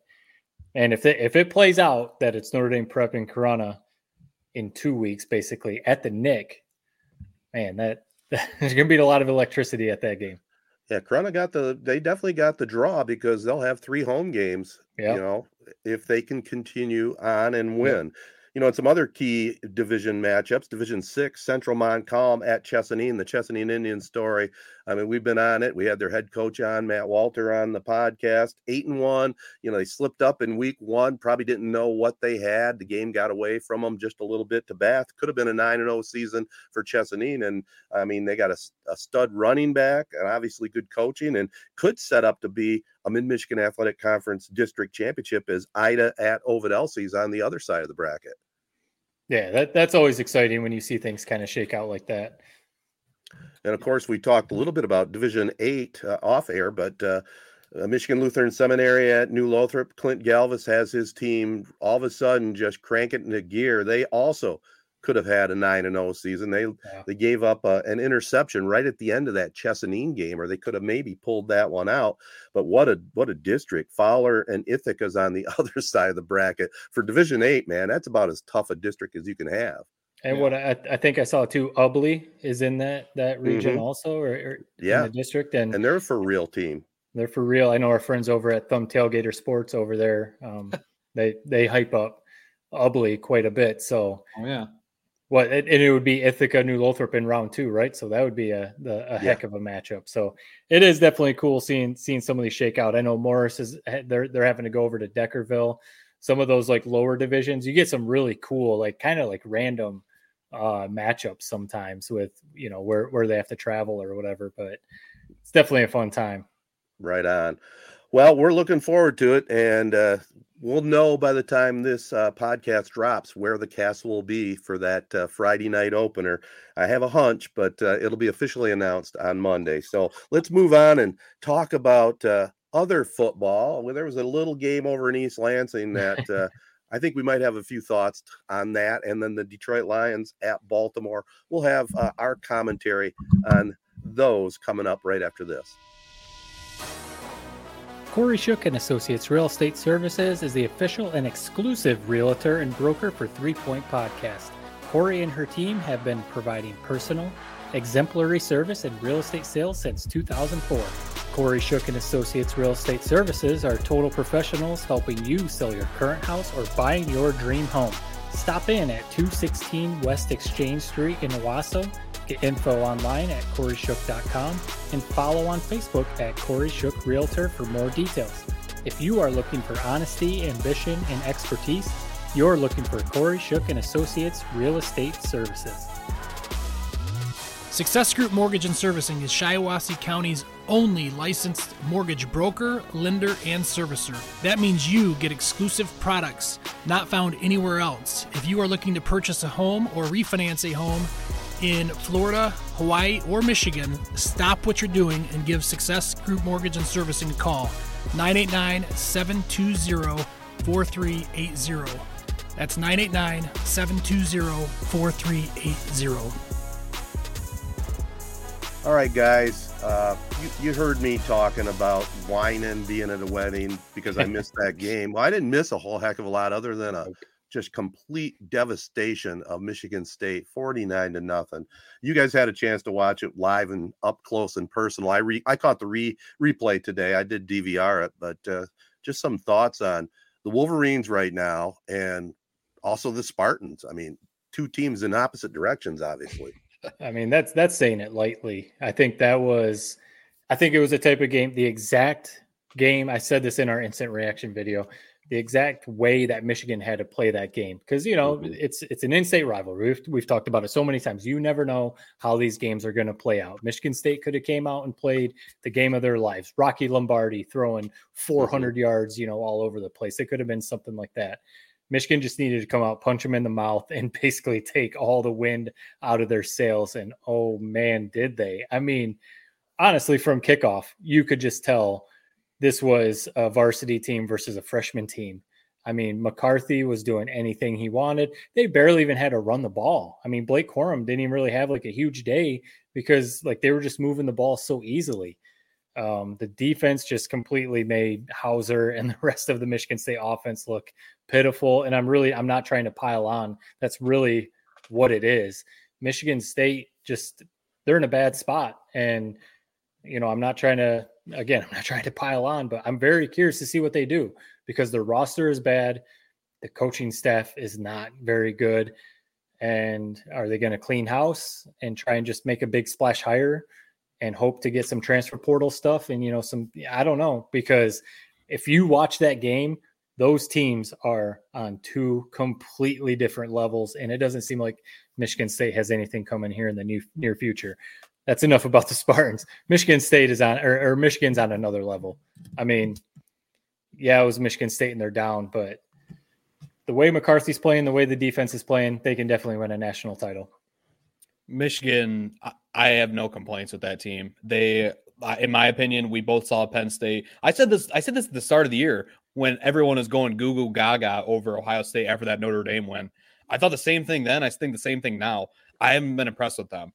and if they, if it plays out that it's Notre Dame Prep and Corunna in two weeks, basically at the Nick, man, that there's going to be a lot of electricity at that game. Yeah, Corunna got the they definitely got the draw because they'll have three home games, Yeah. you know, if they can continue on and win. You know, and some other key division matchups, Division Six, Central Montcalm at Chesaning, the Chesaning Indian story. I mean, we've been on it. We had their head coach on, Matt Walter, on the podcast. Eight and one. You know, they slipped up in week one, probably didn't know what they had. The game got away from them just a little bit to Bath. Could have been a nine and zero season for Chesaning, and I mean, they got a, a stud running back and obviously good coaching, and could set up to be a Mid Michigan Athletic Conference district championship as Ida at Ovid Elsie's on the other side of the bracket. Yeah, that that's always exciting when you see things kind of shake out like that. And of course, we talked a little bit about Division Eight uh, off air, but uh, uh, Michigan Lutheran Seminary at New Lothrop, Clint Galvis has his team all of a sudden just crank it into gear. They also could have had a nine and zero season. They they gave up uh, an interception right at the end of that Chesaning game, or they could have maybe pulled that one out. But what a what a district! Fowler and Ithaca's on the other side of the bracket for Division Eight. Man, that's about as tough a district as you can have. And what I, I think I saw too, Ubly is in that that region Mhm. also, or, or Yeah. in the district, and, And they're a for real team. they're for real. I know our friends over at Thumb Tailgater Sports over there. Um, they they hype up Ubly quite a bit. So oh, yeah. what and it would be Ithaca New Lothrop in round two, right? So that would be a the, a heck of a matchup. So it is definitely cool seeing seeing some of these shake out. I know Morris is they're they're having to go over to Deckerville. Some of those like lower divisions, you get some really cool, like kind of like random uh matchups sometimes with you know where where they have to travel or whatever. But it's definitely a fun time. Right on. Well, we're looking forward to it, and uh, we'll know by the time this uh, podcast drops where the castle will be for that uh, Friday night opener. I have a hunch, but uh, it'll be officially announced on Monday. So let's move on and talk about uh, other football. Well, there was a little game over in East Lansing that uh, I think we might have a few thoughts on that, and then the Detroit Lions at Baltimore. We'll have uh, our commentary on those coming up right after this. Kori Shook and Associates Real Estate Services is the official and exclusive realtor and broker for Three Point Podcast. Kori and her team have been providing personal, exemplary service in real estate sales since 2004. Kori Shook and Associates Real Estate Services are total professionals helping you sell your current house or buying your dream home. Stop in at 216 West Exchange Street in Owosso. Get info online at korishook.com and follow on Facebook at Kori Shook Realtor for more details. If you are looking for honesty, ambition, and expertise, you're looking for Kori Shook and Associates Real Estate Services. Success Group Mortgage and Servicing is Shiawassee County's only licensed mortgage broker, lender, and servicer. That means you get exclusive products not found anywhere else. If you are looking to purchase a home or refinance a home in Florida, Hawaii, or Michigan, stop what you're doing and give Success Group Mortgage and Servicing a call. 989 720 4380. That's 989 720 4380. All right, guys. Uh, you, you heard me talking about whining being at a wedding because I missed that game. Well, I didn't miss a whole heck of a lot other than a just complete devastation of Michigan State, 49 to nothing. You guys had a chance to watch it live and up close and personal. I re, I caught the re, replay today. I did DVR it, but uh, just some thoughts on the Wolverines right now and also the Spartans. I mean, two teams in opposite directions, obviously. I mean, that's that's saying it lightly. I think that was, I think it was a type of game, the exact game. I said this in our instant reaction video. The exact way that Michigan had to play that game, because you know mm-hmm. it's it's an in-state rivalry. We've, we've talked about it so many times. You never know how these games are going to play out. Michigan State could have came out and played the game of their lives. Rocky Lombardi throwing 400 mm-hmm. yards, you know, all over the place. It could have been something like that. Michigan just needed to come out, punch them in the mouth, and basically take all the wind out of their sails. And oh man, did they! I mean, honestly, from kickoff, you could just tell this was a varsity team versus a freshman team. I mean, McCarthy was doing anything he wanted. They barely even had to run the ball. I mean, Blake Corum didn't even really have like a huge day because like they were just moving the ball so easily. Um, the defense just completely made Houser and the rest of the Michigan State offense look pitiful. And I'm really, I'm not trying to pile on. That's really what it is. Michigan State just, they're in a bad spot. And, you know, I'm not trying to, again, I'm not trying to pile on, but I'm very curious to see what they do because their roster is bad. The coaching staff is not very good. And are they going to clean house and try and just make a big splash hire? And hope to get some transfer portal stuff and you know some I don't know because if you watch that game those teams are on two completely different levels and it doesn't seem like Michigan State has anything coming here in the new, near future. That's enough about the Spartans. Michigan State is on or, or Michigan's on another level. I mean, yeah, it was Michigan State and they're down, but the way McCarthy's playing, the way the defense is playing, they can definitely win a national title. Michigan, I have no complaints with that team. They, in my opinion, we both saw Penn State. I said this. I said this at the start of the year when everyone is going goo goo gaga over Ohio State after that Notre Dame win. I thought the same thing then. I think the same thing now. I haven't been impressed with them.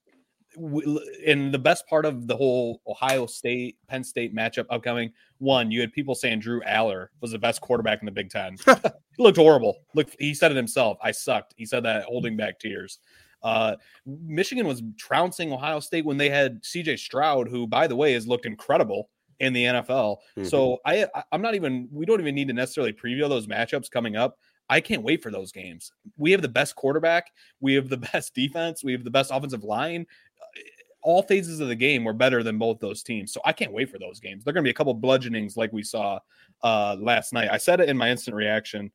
And the best part of the whole Ohio State Penn State matchup upcoming one, you had people saying Drew Allar was the best quarterback in the Big Ten. he looked horrible. Look, he said it himself. I sucked. He said that holding back tears. Uh, Michigan was trouncing Ohio State when they had CJ Stroud, who, by the way, has looked incredible in the NFL. Mm-hmm. So I, I'm not even. We don't even need to necessarily preview those matchups coming up. I can't wait for those games. We have the best quarterback. We have the best defense. We have the best offensive line. All phases of the game were better than both those teams. So I can't wait for those games. They're going to be a couple bludgeonings like we saw uh, last night. I said it in my instant reaction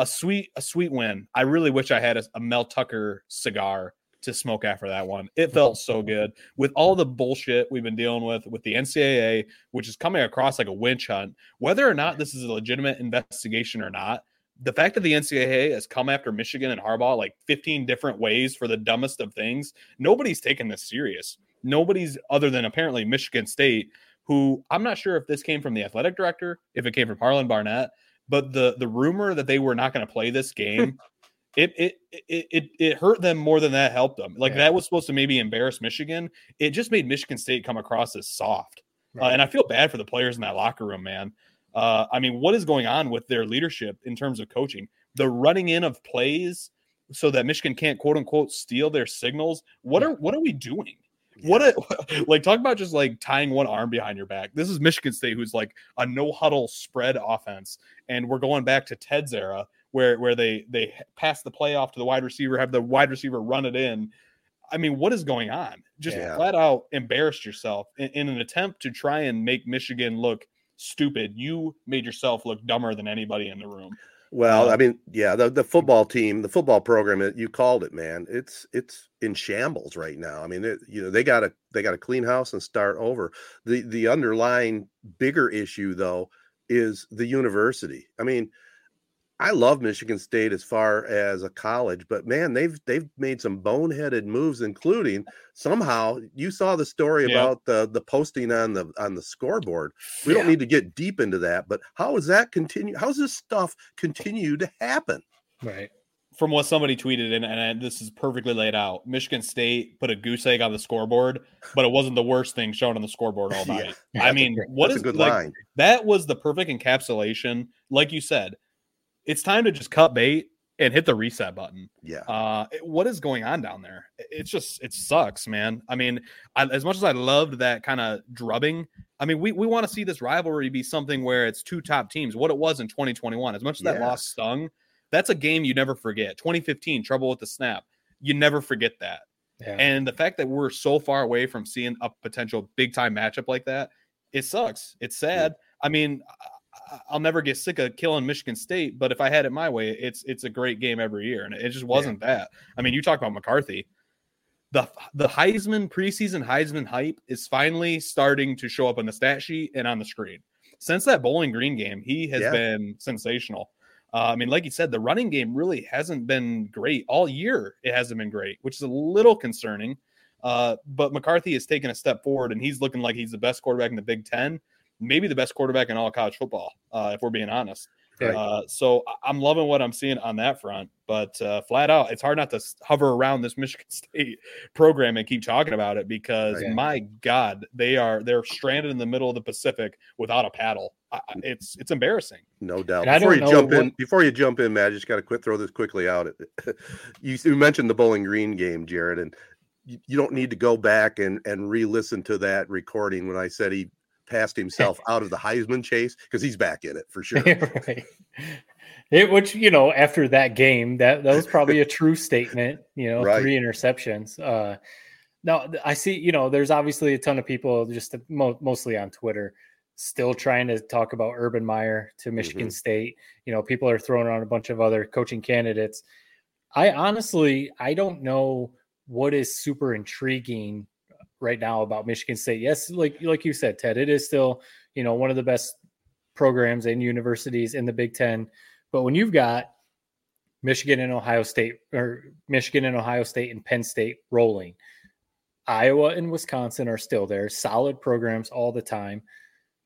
a sweet a sweet win. I really wish I had a, a Mel Tucker cigar to smoke after that one. It felt so good with all the bullshit we've been dealing with with the NCAA, which is coming across like a witch hunt. Whether or not this is a legitimate investigation or not, the fact that the NCAA has come after Michigan and Harbaugh like 15 different ways for the dumbest of things, nobody's taking this serious. Nobody's other than apparently Michigan State, who I'm not sure if this came from the athletic director, if it came from Harlon Barnett, but the the rumor that they were not going to play this game it, it it it it hurt them more than that helped them like yeah. that was supposed to maybe embarrass michigan it just made michigan state come across as soft uh, and I feel bad for the players in that locker room, man. Uh, I mean, what is going on with their leadership in terms of coaching? The running in of plays so that Michigan can't quote unquote steal their signals. What are what are we doing? What a like talk about just like tying one arm behind your back. This is Michigan State, who's like a no huddle spread offense, and we're going back to Ted's era where where they they pass the play off to the wide receiver, have the wide receiver run it in. I mean, what is going on? Just Yeah. flat out embarrassed yourself in, in an attempt to try and make Michigan look stupid. You made yourself look dumber than anybody in the room. Well, I mean, yeah, the, the mm. football team, the football program, you called it, man. It's it's in shambles right now. I mean, it, you know, they got to they got to clean house and start over. The the underlying bigger issue though is the university. I mean, I love Michigan State as far as a college, but man, they've they've made some boneheaded moves, including somehow you saw the story Yeah. about the the posting on the on the scoreboard. We don't need to get deep into that, but how is that continue? How's this stuff continue to happen? Right. from what somebody tweeted in, and this is perfectly laid out. Michigan State put a goose egg on the scoreboard, but it wasn't the worst thing shown on the scoreboard all Yeah, night. that's I a mean, great- what is a good like, line. That was the perfect encapsulation. Like you said, it's time to just cut bait and hit the reset button. Yeah. Uh, what is going on down there? It's just it sucks, man. I mean, I, as much as I loved that kind of drubbing, I mean, we we want to see this rivalry be something where it's two top teams. What it was in 2021, as much as that loss stung, that's a game you never forget. 2015, trouble with the snap, you never forget that. Yeah. And the fact that we're so far away from seeing a potential big time matchup like that, it sucks. It's sad. I mean, I- I'll never get sick of killing Michigan State, but if I had it my way, it's it's a great game every year, and it just wasn't that. I mean, you talk about McCarthy. The the Heisman preseason Heisman hype is finally starting to show up on the stat sheet and on the screen. Since that Bowling Green game, he has Yeah. been sensational. Uh, I mean, like you said, the running game really hasn't been great all year. It hasn't been great, which is a little concerning. Uh, but McCarthy has taken a step forward, and he's looking like he's the best quarterback in the Big Ten, maybe the best quarterback in all college football, uh, if we're being honest. Right. Uh, so I- I'm loving what I'm seeing on that front. But uh, flat out, it's hard not to hover around this Michigan State program and keep talking about it because Right. my God, they are they're stranded in the middle of the Pacific without a paddle. I, I- it's it's embarrassing. No doubt. And Before you don't know jump in, before you jump in, Matt, I just got to quit throw this quickly out. you, you mentioned the Bowling Green game, Jared, and you, you don't need to go back and and re-listen to that recording when I said he passed himself out of the Heisman chase because he's back in it for sure. right. It, which you know, after that game, that that was probably a true statement. You know, Right. three interceptions. Uh, now I see. You know, there's obviously a ton of people just mo- mostly on Twitter still trying to talk about Urban Meyer to Michigan Mhm. State. You know, people are throwing around a bunch of other coaching candidates. I honestly, I don't know what is super intriguing right now about Michigan State. Yes, like like you said, Ted, it is still you know one of the best programs and universities in the Big Ten. But when you've got Michigan and Ohio State, or Michigan and Ohio State and Penn State rolling, Iowa and Wisconsin are still there, solid programs all the time.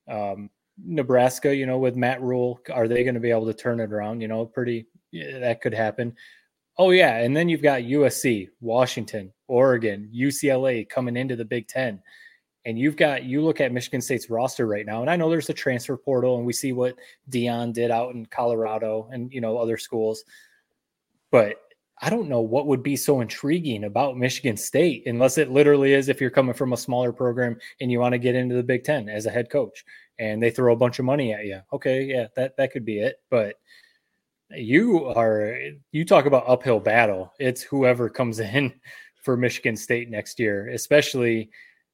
Um, Nebraska, you know, with Matt Rhule, are they going to be able to turn it around? You know, pretty yeah, that could happen. Oh yeah, and then you've got USC, Washington, Oregon, UCLA coming into the Big Ten, and you've got you look at Michigan State's roster right now, and I know there's a transfer portal, and we see what Deion did out in Colorado and you know other schools, but I don't know what would be so intriguing about Michigan State unless it literally is if you're coming from a smaller program and you want to get into the Big Ten as a head coach, and they throw a bunch of money at you. Okay, yeah, that that could be it, but you are you talk about uphill battle. It's whoever comes in for michigan state next year especially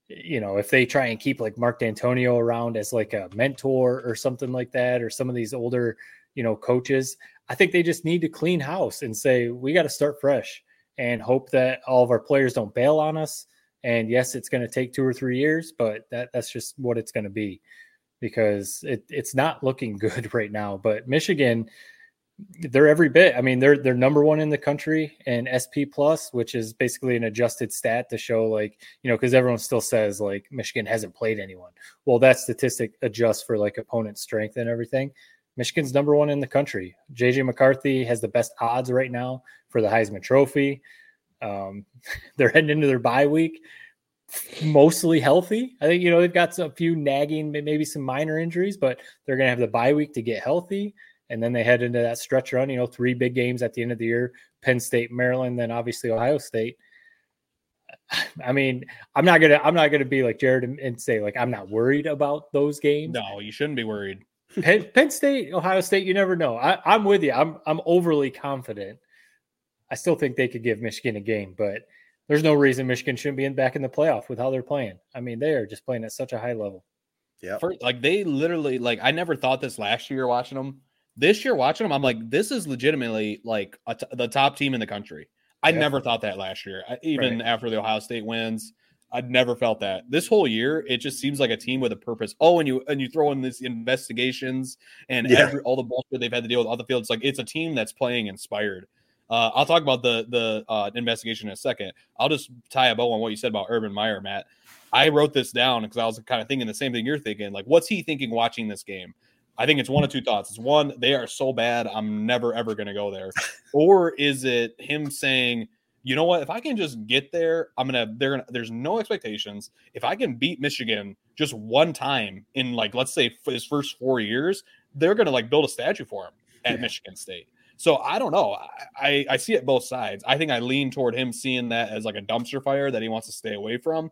you know if they try and keep like mark dantonio around as like a mentor or something like that or some of these older you know coaches i think they just need to clean house and say we got to start fresh and hope that all of our players don't bail on us. And yes it's going to take two or three years but that that's just what it's going to be because it, it's not looking good right now. But michigan they're every bit. I mean, they're they're number one in the country in SP plus, which is basically an adjusted stat to show like you know because everyone still says like Michigan hasn't played anyone. Well, that statistic adjusts for like opponent strength and everything. Michigan's number one in the country. JJ McCarthy has the best odds right now for the Heisman Trophy. Um, they're heading into their bye week. mostly healthy. I think you know they've got a few nagging, maybe some minor injuries, but they're going to have the bye week to get healthy, and then they head into that stretch run. You know, three big games at the end of the year: Penn State, Maryland, then obviously Ohio State. I mean, I'm not gonna I'm not gonna be like Jared and, and say like I'm not worried about those games. No, you shouldn't be worried. Penn, Penn, State, Ohio State, you never know. I, I'm with you. I'm I'm overly confident. I still think they could give Michigan a game, but there's no reason Michigan shouldn't be in back in the playoff with how they're playing. I mean, they are just playing at such a high level. Yeah, like they literally like I never thought this last year watching them. This year watching them, I'm like, this is legitimately like the top team in the country. I yeah. never thought that last year, I, even right. after the Ohio State wins. I'd never felt that. This whole year, it just seems like a team with a purpose. Oh, and you and you throw in these investigations and yeah. every, all the bullshit they've had to deal with on the field. It's like it's a team that's playing inspired. Uh, I'll talk about the the uh, investigation in a second. I'll just tie a bow on what you said about Urban Meyer, Matt. I wrote this down because I was kind of thinking the same thing you're thinking. Like, what's he thinking watching this game? I think it's one of two thoughts. It's one, they are so bad, I'm never ever going to go there, or is it him saying? you know what? If I can just get there, I'm gonna. They're gonna. There's no expectations. If I can beat Michigan just one time in like let's say his first four years, they're gonna like build a statue for him at yeah. Michigan State. So I don't know. I, I see it both sides. I think I lean toward him seeing that as like a dumpster fire that he wants to stay away from.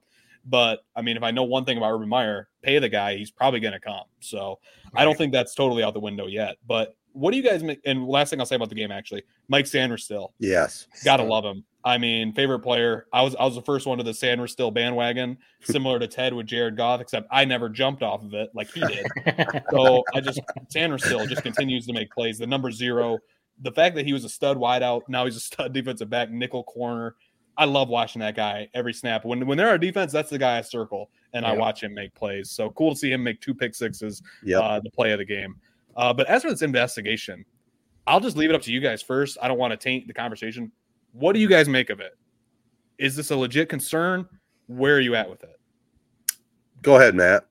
But I mean, if I know one thing about Urban Meyer, pay the guy, he's probably going to come. So right. I don't think that's totally out the window yet. But what do you guys make? And last thing I'll say about the game, actually, Mike Sainristil. Yes, gotta love him. I mean, favorite player. I was I was the first one to the Sainristil bandwagon, similar to Ted with Jared Goff, except I never jumped off of it like he did. so I just Sainristil just continues to make plays. The number zero, the fact that he was a stud wideout, now he's a stud defensive back, nickel corner. I love watching that guy every snap. When when they're our defense, that's the guy I circle and I watch him make plays. So cool to see him make two pick sixes. Yeah, uh, the play of the game. Uh, but as for this investigation, I'll just leave it up to you guys first. I don't want to taint the conversation. What do you guys make of it? Is this a legit concern? Where are you at with it? Go ahead, Matt.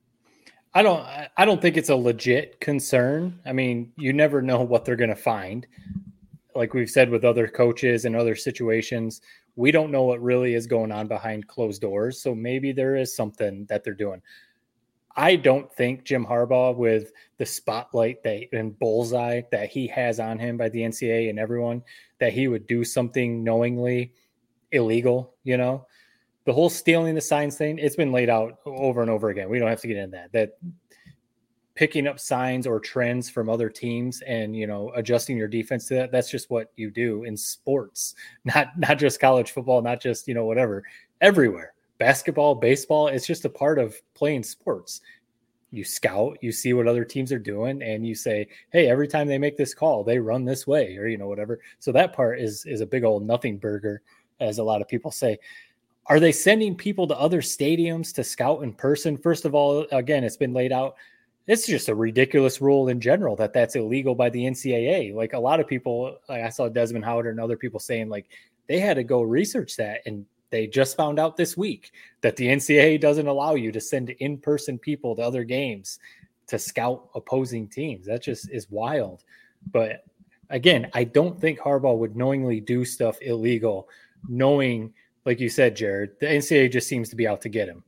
I don't I don't think it's a legit concern. I mean, you never know what they're going to find. Like we've said with other coaches and other situations, we don't know what really is going on behind closed doors. So maybe there is something that they're doing. I don't think Jim Harbaugh, with the spotlight that and bullseye that he has on him by the NCAA and everyone, that he would do something knowingly illegal. You know, the whole stealing the signs thing, it's been laid out over and over again. We don't have to get into that. That picking up signs or trends from other teams and you know adjusting your defense to that that's just what you do in sports not not just college football not just you know whatever everywhere basketball, baseball, it's just a part of playing sports. You scout, you see what other teams are doing, and you say, "Hey, every time they make this call, they run this way," or you know, whatever. So that part is is a big old nothing burger, as a lot of people say. Are they sending people to other stadiums to scout in person? First of all, again, it's been laid out. It's just a ridiculous rule in general that that's illegal by the NCAA. Like a lot of people, like I saw Desmond Howard and other people saying, like they had to go research that and they just found out this week that the NCAA doesn't allow you to send in person people to other games to scout opposing teams. That just is wild. But again, I don't think Harbaugh would knowingly do stuff illegal, knowing, like you said, Jared, the NCAA just seems to be out to get him.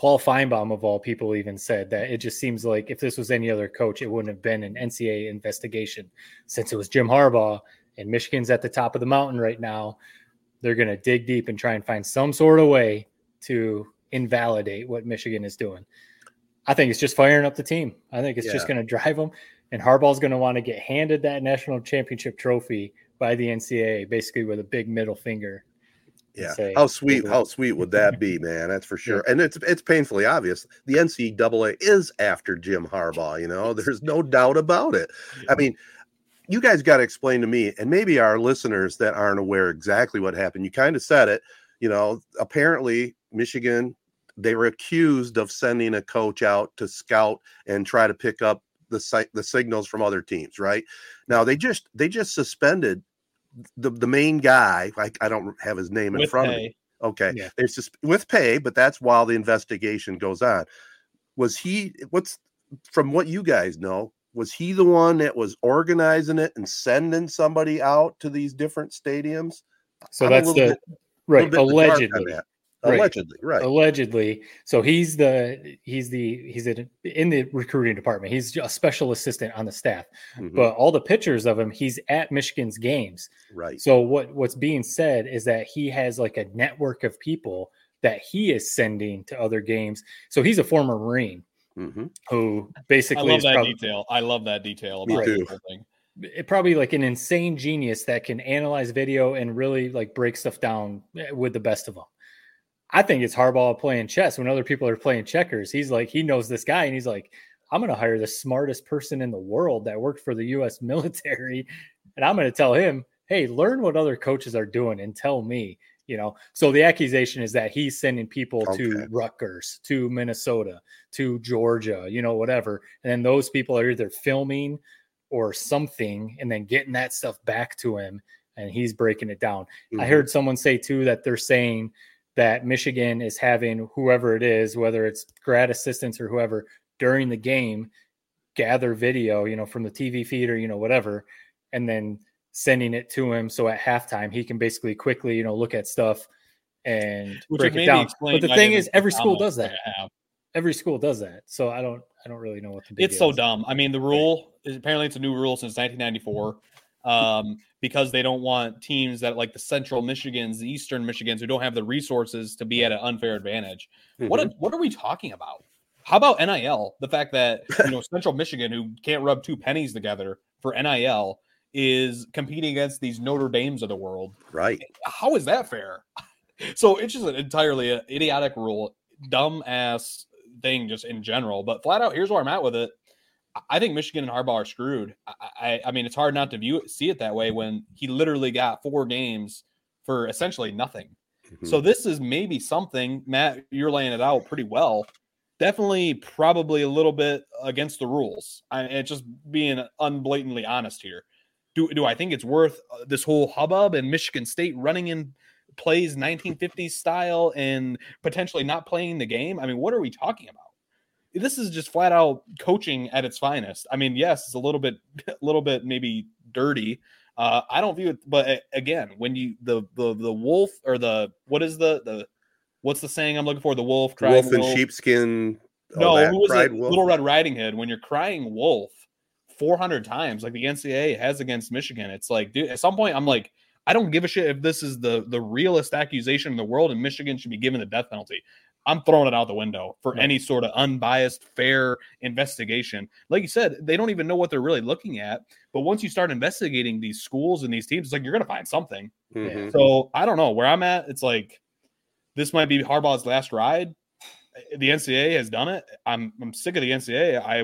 Paul Finebaum, of all people, even said that it just seems like if this was any other coach, it wouldn't have been an NCAA investigation. Since it was Jim Harbaugh and Michigan's at the top of the mountain right now, they're going to dig deep and try and find some sort of way to invalidate what Michigan is doing. I think it's just firing up the team. I think it's yeah. just going to drive them. And Harbaugh's going to want to get handed that national championship trophy by the NCAA, basically with a big middle finger. Yeah, say, how sweet, how sweet would that be, man? That's for sure. Yeah. And it's it's painfully obvious. The NCAA is after Jim Harbaugh. You know, there's no doubt about it. I mean, you guys got to explain to me and maybe our listeners that aren't aware exactly what happened. You kind of said it, you know, apparently Michigan they were accused of sending a coach out to scout and try to pick up the the signals from other teams, right? Now they just they just suspended the the main guy. like I don't have his name in front pay. of me. Okay, yeah. it's just with pay, but that's while the investigation goes on. Was he? What's from what you guys know? was he the one that was organizing it and sending somebody out to these different stadiums? So I'm that's the bit, right allegedly. Right. Allegedly, right? allegedly. So he's the he's the he's in, in the recruiting department. He's a special assistant on the staff. Mhm. But all the pictures of him, he's at Michigan's games. right. So what what's being said is that he has like a network of people that he is sending to other games. So he's a former Marine hmm who I basically love is that prob- detail. I love that detail Me about too. the whole thing. it- probably like an insane genius that can analyze video and really like break stuff down eh, with the best of them. I think it's Harbaugh playing chess when other people are playing checkers. He's like, he knows this guy and he's like, I'm going to hire the smartest person in the world that worked for the US military. And I'm going to tell him, hey, learn what other coaches are doing and tell me, you know. So the accusation is that he's sending people Okay. to Rutgers, to Minnesota, to Georgia, you know, whatever. And then those people are either filming or something and then getting that stuff back to him and he's breaking it down. I Mhm. heard someone say too that they're saying that Michigan is having whoever it is, whether it's grad assistants or whoever, during the game, gather video, you know, from the TV feed or you know whatever, and then sending it to him. So at halftime, he can basically quickly, you know, look at stuff and Which break it down. But the thing is, every school does that. Every school does that. So I don't, I don't really know what the big It's so is. dumb. I mean, the rule is apparently it's a new rule since 1994 um, because they don't want teams that like the Central Michigans, the Eastern Michigans, who don't have the resources to be at an unfair advantage. What Mhm. a, what are we talking about? How about NIL? The fact that you know Central Michigan, who can't rub two pennies together for NIL, is competing against these Notre Dames of the world. right. How is that fair? So it's just an entirely uh, idiotic rule, dumb ass thing, just in general. But flat out, here's where I'm at with it. I- think Michigan and Harbaugh are screwed. I, I, I mean, it's hard not to view it, see it that way when he literally got four games for essentially nothing. Mhm. So this is maybe something, Matt. You're laying it out pretty well. Definitely, probably a little bit against the rules. I, and just being unblatantly honest here. Do do I think it's worth uh, this whole hubbub and Michigan State running in plays 1950s style and potentially not playing the game? I mean, what are we talking about? This is just flat out coaching at its finest. I mean, yes, it's a little bit, a little bit maybe dirty. Uh, I don't view it, but again, when you the the the wolf or the what is the the what's the saying I'm looking for? The wolf crying Wolf and wolf. sheepskin. No, that, who was cried it? wolf. Little Red Riding Hood. When you're crying wolf 400 times, like the NCAA has against Michigan, it's like, dude, at some point, I'm like, I don't give a shit if this is the the realest accusation in the world, and Michigan should be given the death penalty. I'm throwing it out the window for any sort of unbiased, fair investigation. Like you said, they don't even know what they're really looking at. But once you start investigating these schools and these teams, it's like you're going to find something. Mhm. So I don't know where I'm at. It's like this might be Harbaugh's last ride. The NCAA has done it. I'm I'm sick of the NCAA. I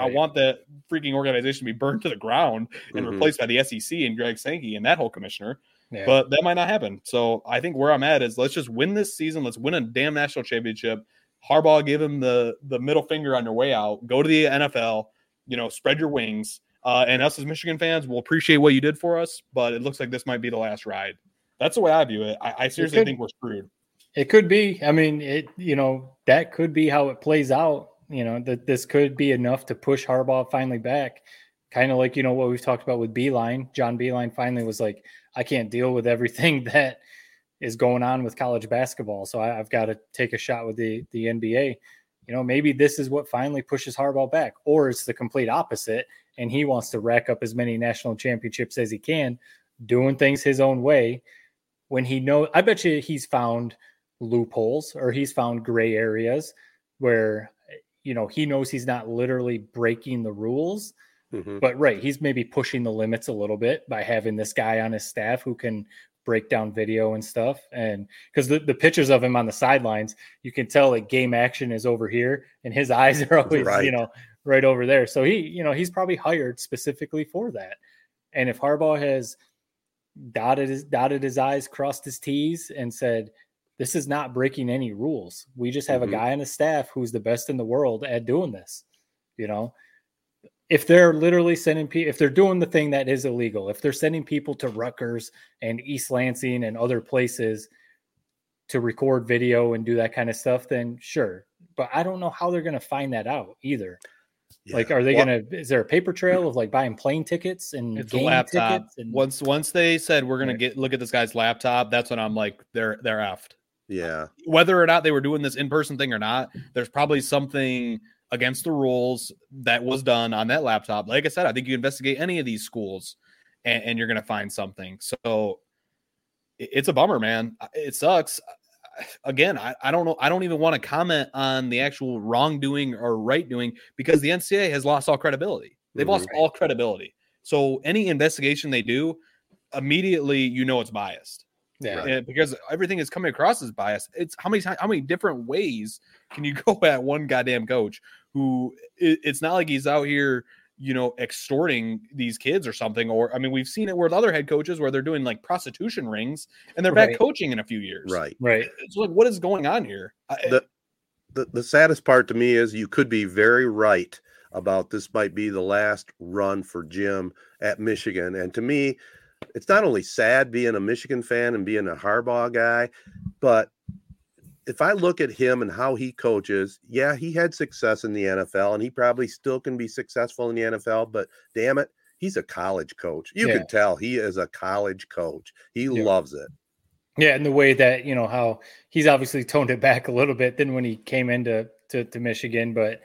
I want that freaking organization to be burned to the ground and Mhm. replaced by the SEC and Greg Sankey and that whole commissioner. Yeah. But that might not happen. So I think where I'm at is let's just win this season. Let's win a damn national championship. Harbaugh, give him the the middle finger on your way out. Go to the NFL. You know, spread your wings. Uh, and us as Michigan fans will appreciate what you did for us, but it looks like this might be the last ride. That's the way I view it. I, I seriously could- think we're screwed. It could be. I mean, it you know that could be how it plays out. You know that this could be enough to push Harbaugh finally back. Kind of like you know what we've talked about with Beilein. John Beilein finally was like, I can't deal with everything that is going on with college basketball, so I, I've got to take a shot with the the NBA. You know, maybe this is what finally pushes Harbaugh back, or it's the complete opposite, and he wants to rack up as many national championships as he can, doing things his own way. When he know, I bet you he's found loopholes or he's found gray areas where you know he knows he's not literally breaking the rules Mhm. but right he's maybe pushing the limits a little bit by having this guy on his staff who can break down video and stuff and because the, the pictures of him on the sidelines you can tell like game action is over here and his eyes are always Right. you know right over there so he you know he's probably hired specifically for that and if harbaugh has dotted his dotted his i's crossed his t's and said this is not breaking any rules we just have Mhm. a guy on the staff who's the best in the world at doing this you know if they're literally sending people if they're doing the thing that is illegal if they're sending people to Rutgers and East Lansing and other places to record video and do that kind of stuff then sure but I don't know how they're going to find that out either Yeah. like are they Well, going to is there a paper trail of like buying plane tickets and It's game laptop. tickets and Once once they said we're gonna get look at this guy's laptop, that's when I'm like they're they're effed. Yeah. Whether or not they were doing this in person thing or not, there's probably something against the rules that was done on that laptop. Like I said, I think you investigate any of these schools and, and you're going to find something. So it- it's a bummer, man. It sucks. Again, I, I don't know. I don't even want to comment on the actual wrongdoing or right doing because the NCAA has lost all credibility. They've lost mm-hmm. all credibility. So any investigation they do, immediately you know it's biased. Yeah. And because everything is coming across as biased. It's how many times, how many different ways can you go at one goddamn coach who it, it's not like he's out here, you know, extorting these kids or something. Or I mean, we've seen it with other head coaches where they're doing like prostitution rings and they're back coaching in a few years. Right. Right. It's like, what is going on here? The, the the saddest part to me is you could be very right about this might be the last run for Jim at Michigan. And to me, it's not only sad being a Michigan fan and being a Harbaugh guy, but if I look at him and how he coaches, yeah, he had success in the NFL and he probably still can be successful in the NFL, but damn it, he's a college coach. You Yeah. can tell he is a college coach. He Yeah. loves it. Yeah, and the way that you know how he's obviously toned it back a little bit than when he came into to, to Michigan, but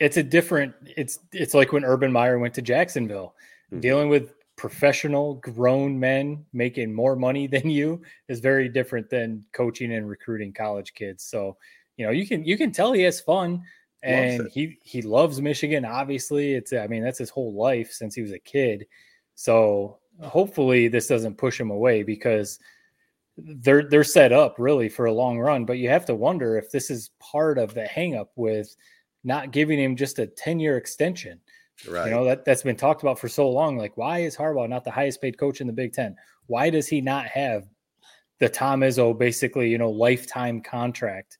it's a different. It's it's like when Urban Meyer went to Jacksonville, Mhm. dealing with professional grown men making more money than you is very different than coaching and recruiting college kids. So you know you can you can tell he has fun and he he loves Michigan. Obviously, it's I mean that's his whole life since he was a kid. So hopefully this doesn't push him away because they're they're set up really for a long run. But you have to wonder if this is part of the hangup with not giving him just a 10 year extension. Right. You know, that, that's been talked about for so long. Like, why is Harbaugh not the highest paid coach in the Big Ten? Why does he not have the Tom Izzo basically, you know, lifetime contract?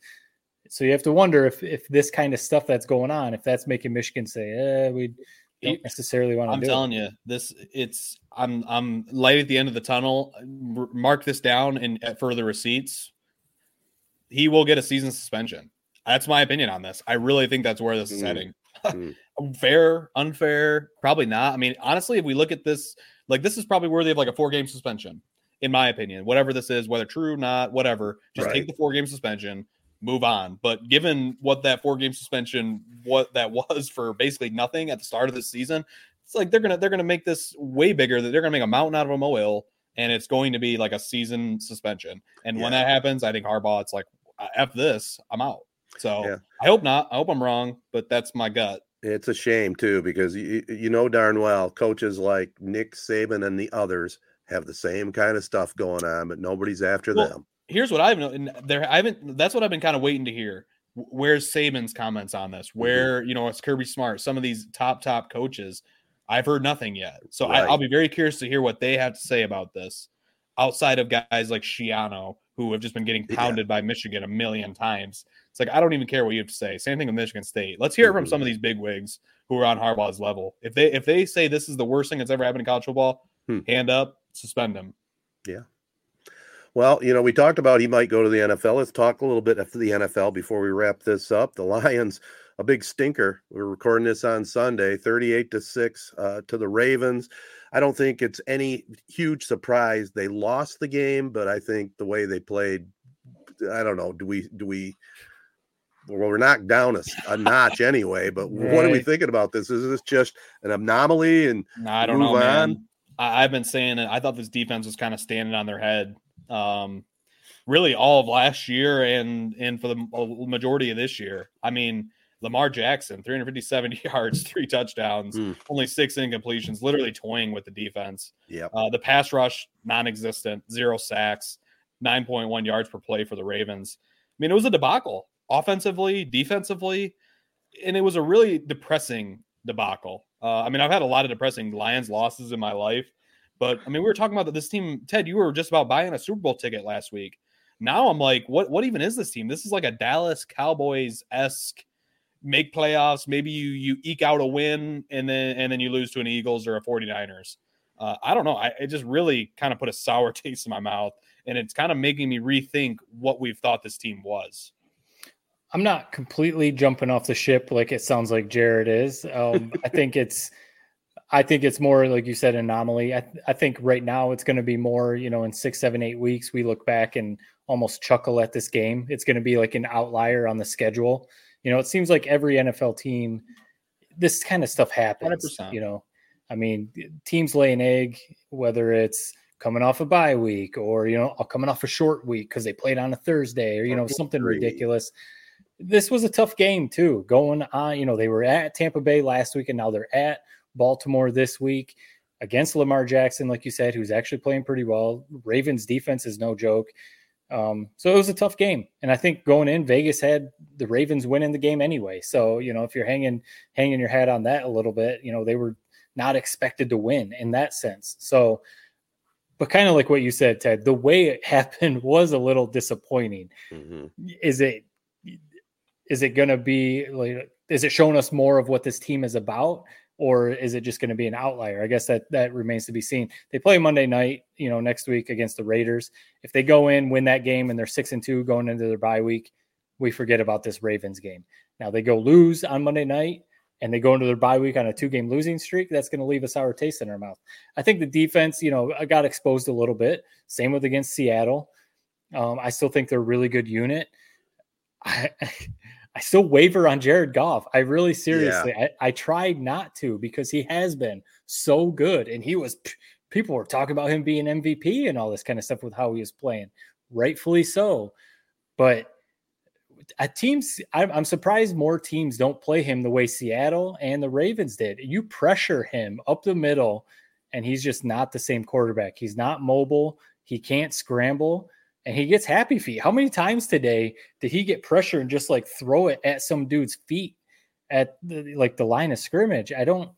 So you have to wonder if if this kind of stuff that's going on, if that's making Michigan say, eh, we don't necessarily want to I'm do telling it. you, this it's I'm I'm light at the end of the tunnel. Mark this down and at further receipts. He will get a season suspension. That's my opinion on this. I really think that's where this is Mm. heading. Mm. Fair, unfair, probably not. I mean, honestly, if we look at this, like this is probably worthy of like a four game suspension, in my opinion. Whatever this is, whether true, not, whatever, just Right. take the four game suspension, move on. But given what that four game suspension, what that was for basically nothing at the start of the season, it's like they're gonna they're gonna make this way bigger. That they're gonna make a mountain out of a molehill, and it's going to be like a season suspension. And when that happens, I think Harbaugh, it's like f this, I'm out. So Yeah. I hope not. I hope I'm wrong, but that's my gut. It's a shame too because you you know darn well coaches like Nick Saban and the others have the same kind of stuff going on, but nobody's after Well, them. Here's what I've known. There, I haven't. That's what I've been kind of waiting to hear. Where's Saban's comments on this? Mm-hmm. Where you know it's Kirby Smart, some of these top top coaches. I've heard nothing yet, so I, Right. I'll be very curious to hear what they have to say about this. Outside of guys like Schiano, who have just been getting Yeah. pounded by Michigan a million times, it's like I don't even care what you have to say. Same thing with Michigan State. Let's hear it from some of these big wigs who are on Harbaugh's level. If they if they say this is the worst thing that's ever happened in college football, Hmm. hand up, suspend them. Yeah. Well, you know, we talked about he might go to the NFL. Let's talk a little bit of the NFL before we wrap this up. The Lions, a big stinker. We're recording this on Sunday, 38 to 6 uh, to the Ravens. I don't think it's any huge surprise they lost the game, but I think the way they played, I don't know. Do we, do we, well, we're knocked down a notch anyway, but what are we thinking about this? Is this just an anomaly? And No, I don't know, man. on? I, I've been saying it. I thought this defense was kind of standing on their head, um, really all of last year and and for the majority of this year. I mean, Lamar Jackson, 357 yards, three touchdowns, Mm. only six incompletions, literally toying with the defense. Yep. Uh, the pass rush, non-existent, zero sacks, 9.1 yards per play for the Ravens. I mean, it was a debacle, offensively, defensively, and it was a really depressing debacle. Uh, I mean, I've had a lot of depressing Lions losses in my life, but I mean, we were talking about that this team. Ted, you were just about buying a Super Bowl ticket last week. Now I'm like, what? What even is this team? This is like a Dallas Cowboys esque make playoffs. Maybe you you eke out a win and then and then you lose to an Eagles or a 49ers. Uh, I don't know. I it just really kind of put a sour taste in my mouth, and it's kind of making me rethink what we've thought this team was. I'm not completely jumping off the ship like it sounds like Jared is. Um, I think it's I think it's more like you said anomaly. I, I think right now it's going to be more, you know, in six, seven, eight weeks we look back and almost chuckle at this game. It's going to be like an outlier on the schedule. You know, it seems like every NFL team, this kind of stuff happens. 100%. You know, I mean, teams lay an egg, whether it's coming off a bye week or you know coming off a short week because they played on a Thursday or you know something ridiculous. This was a tough game too. Going on, you know, they were at Tampa Bay last week and now they're at Baltimore this week against Lamar Jackson, like you said, who's actually playing pretty well. Ravens defense is no joke. Um, so it was a tough game. And I think going in, Vegas had the Ravens winning the game anyway. So, you know, if you're hanging hanging your hat on that a little bit, you know, they were not expected to win in that sense. So but kind of like what you said, Ted, the way it happened was a little disappointing. Mhm. Is it is it going to be like is it showing us more of what this team is about or is it just going to be an outlier? I guess that that remains to be seen. They play Monday night, you know, next week against the Raiders. If they go in, win that game and they're 6 and 2 going into their bye week, we forget about this Ravens game. Now they go lose on Monday night and they go into their bye week on a two game losing streak, that's going to leave a sour taste in our mouth. I think the defense, you know, got exposed a little bit. Same with against Seattle. Um, I still think they're a really good unit. I, I still waver on Jared Goff. I really seriously, I, I tried not to because he has been so good, and he was. People were talking about him being MVP and all this kind of stuff with how he was playing, rightfully so. But at teams, I'm, I'm surprised more teams don't play him the way Seattle and the Ravens did. You pressure him up the middle, and he's just not the same quarterback. He's not mobile. He can't scramble, and he gets happy feet. How many times today did he get pressure and just like throw it at some dude's feet at the, like the line of scrimmage? I don't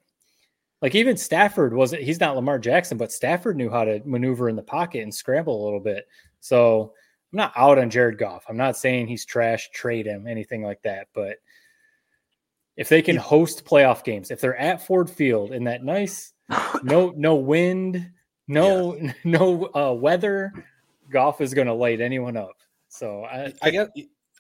like even Stafford wasn't. He's not Lamar Jackson, but Stafford knew how to maneuver in the pocket and scramble a little bit. So I'm not out on Jared Goff. I'm not saying he's trash, trade him, anything like that. But if they can host playoff games, if they're at Ford Field in that nice, no no wind, no no uh, weather, Goff is going to light anyone up. So I, I guess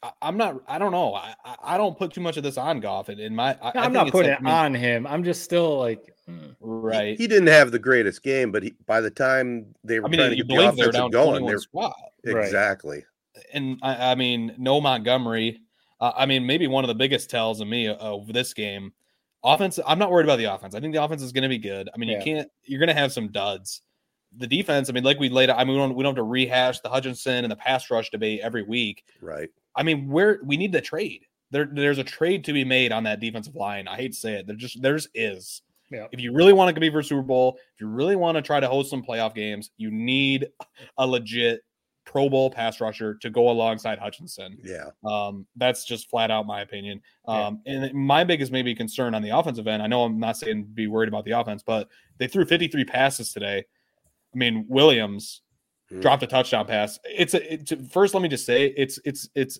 I- I'm not. I don't know. I I- I don't put too much of this on Goff. In in my, I, I I'm think not it's putting like- it I on him. I'm just still like, mm. right. He didn't have the greatest game, but he, by the time they were I mean, trying to get the blink, they're offensive down going, 21 they're squad. Right. exactly. and I, I mean, no Montgomery. Uh, I mean, maybe one of the biggest tells of me of this game. Offense. I'm not worried about the offense. I think the offense is going to be good. I mean, Yeah. you can't. You're going to have some duds. The defense. I mean, like we laid out. I mean, we don't. We don't have to rehash the Hutchinson and the pass rush debate every week. Right. I mean, where we need the trade. There, there's a trade to be made on that defensive line. I hate to say it. There just there's is. Yeah. If you really want to compete for a Super Bowl, if you really want to try to host some playoff games, you need a legit Pro Bowl pass rusher to go alongside Hutchinson. Yeah. Um, that's just flat out my opinion. Yeah. Um, and my biggest maybe concern on the offensive end, I know I'm not saying be worried about the offense, but they threw 53 passes today. I mean, Williams Hmm. dropped a touchdown pass. It's a it's, first. Let me just say it's it's it's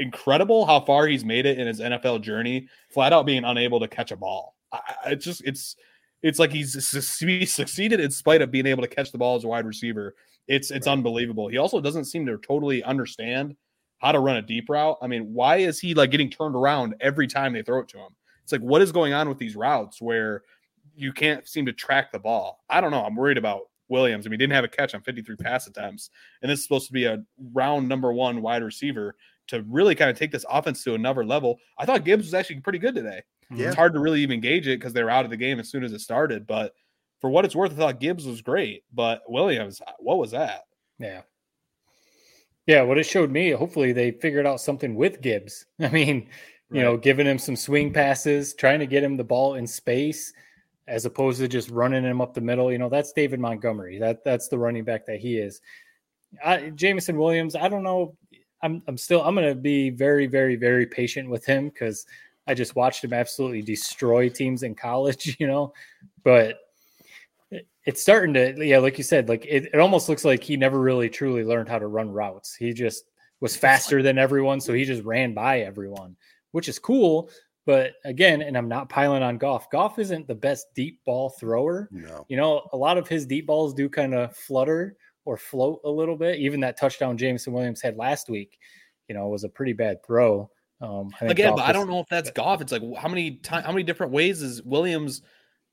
incredible how far he's made it in his NFL journey. Flat out being unable to catch a ball. I, it's just it's it's like he's he succeeded in spite of being able to catch the ball as a wide receiver. It's it's unbelievable. He also doesn't seem to totally understand how to run a deep route. I mean, why is he like getting turned around every time they throw it to him? It's like what is going on with these routes where you can't seem to track the ball? I don't know. I'm worried about Williams. I mean, he didn't have a catch on 53 pass attempts, and this is supposed to be a round number one wide receiver to really kind of take this offense to another level. I thought Gibbs was actually pretty good today. Yeah. Mhm. It's hard to really even gauge it because they were out of the game as soon as it started. But for what it's worth, I thought Gibbs was great. But Williams, uh, what was that? Yeah. Yeah, what it showed me, hopefully they figured out something with Gibbs. I mean, you know, giving him some swing passes, trying to get him the ball in space as opposed to just running him up the middle. You know, that's David Montgomery. That that's the running back that he is. I, Jameson Williams, I don't know. I'm I'm still I'm going to be very very very patient with him cuz I just watched him absolutely destroy teams in college, you know. But it's starting to yeah like you said like it, it almost looks like he never really truly learned how to run routes he just was faster than everyone so he just ran by everyone which is cool but again and i'm not piling on Goff Goff isn't the best deep ball thrower No. you know a lot of his deep balls do kind of flutter or float a little bit even that touchdown jameson williams had last week you know was a pretty bad throw um I think Again, Goff but I don't know if that's Goff. It's like how many time, how many different ways is Williams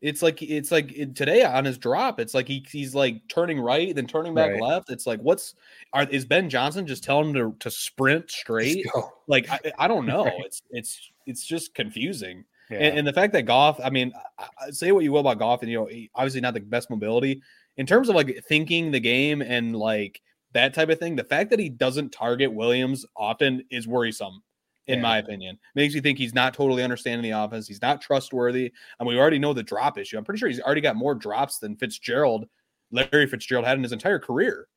It's like it's like it- today on his drop, it's like he, he's like turning right, then turning back Right. left. It's like what's are is Ben Johnson just telling him to, to sprint straight? Like I, I don't know. Right. It's it's it's just confusing. Yeah. And, and the fact that Goff, I mean, say what you will about Goff, and you know, obviously not the best mobility in terms of like thinking the game and like that type of thing. The fact that he doesn't target Williams often is worrisome, in Yeah. my opinion. Makes you think he's not totally understanding the offense. He's not trustworthy. And we already know the drop issue. I'm pretty sure he's already got more drops than Fitzgerald, Larry Fitzgerald had in his entire career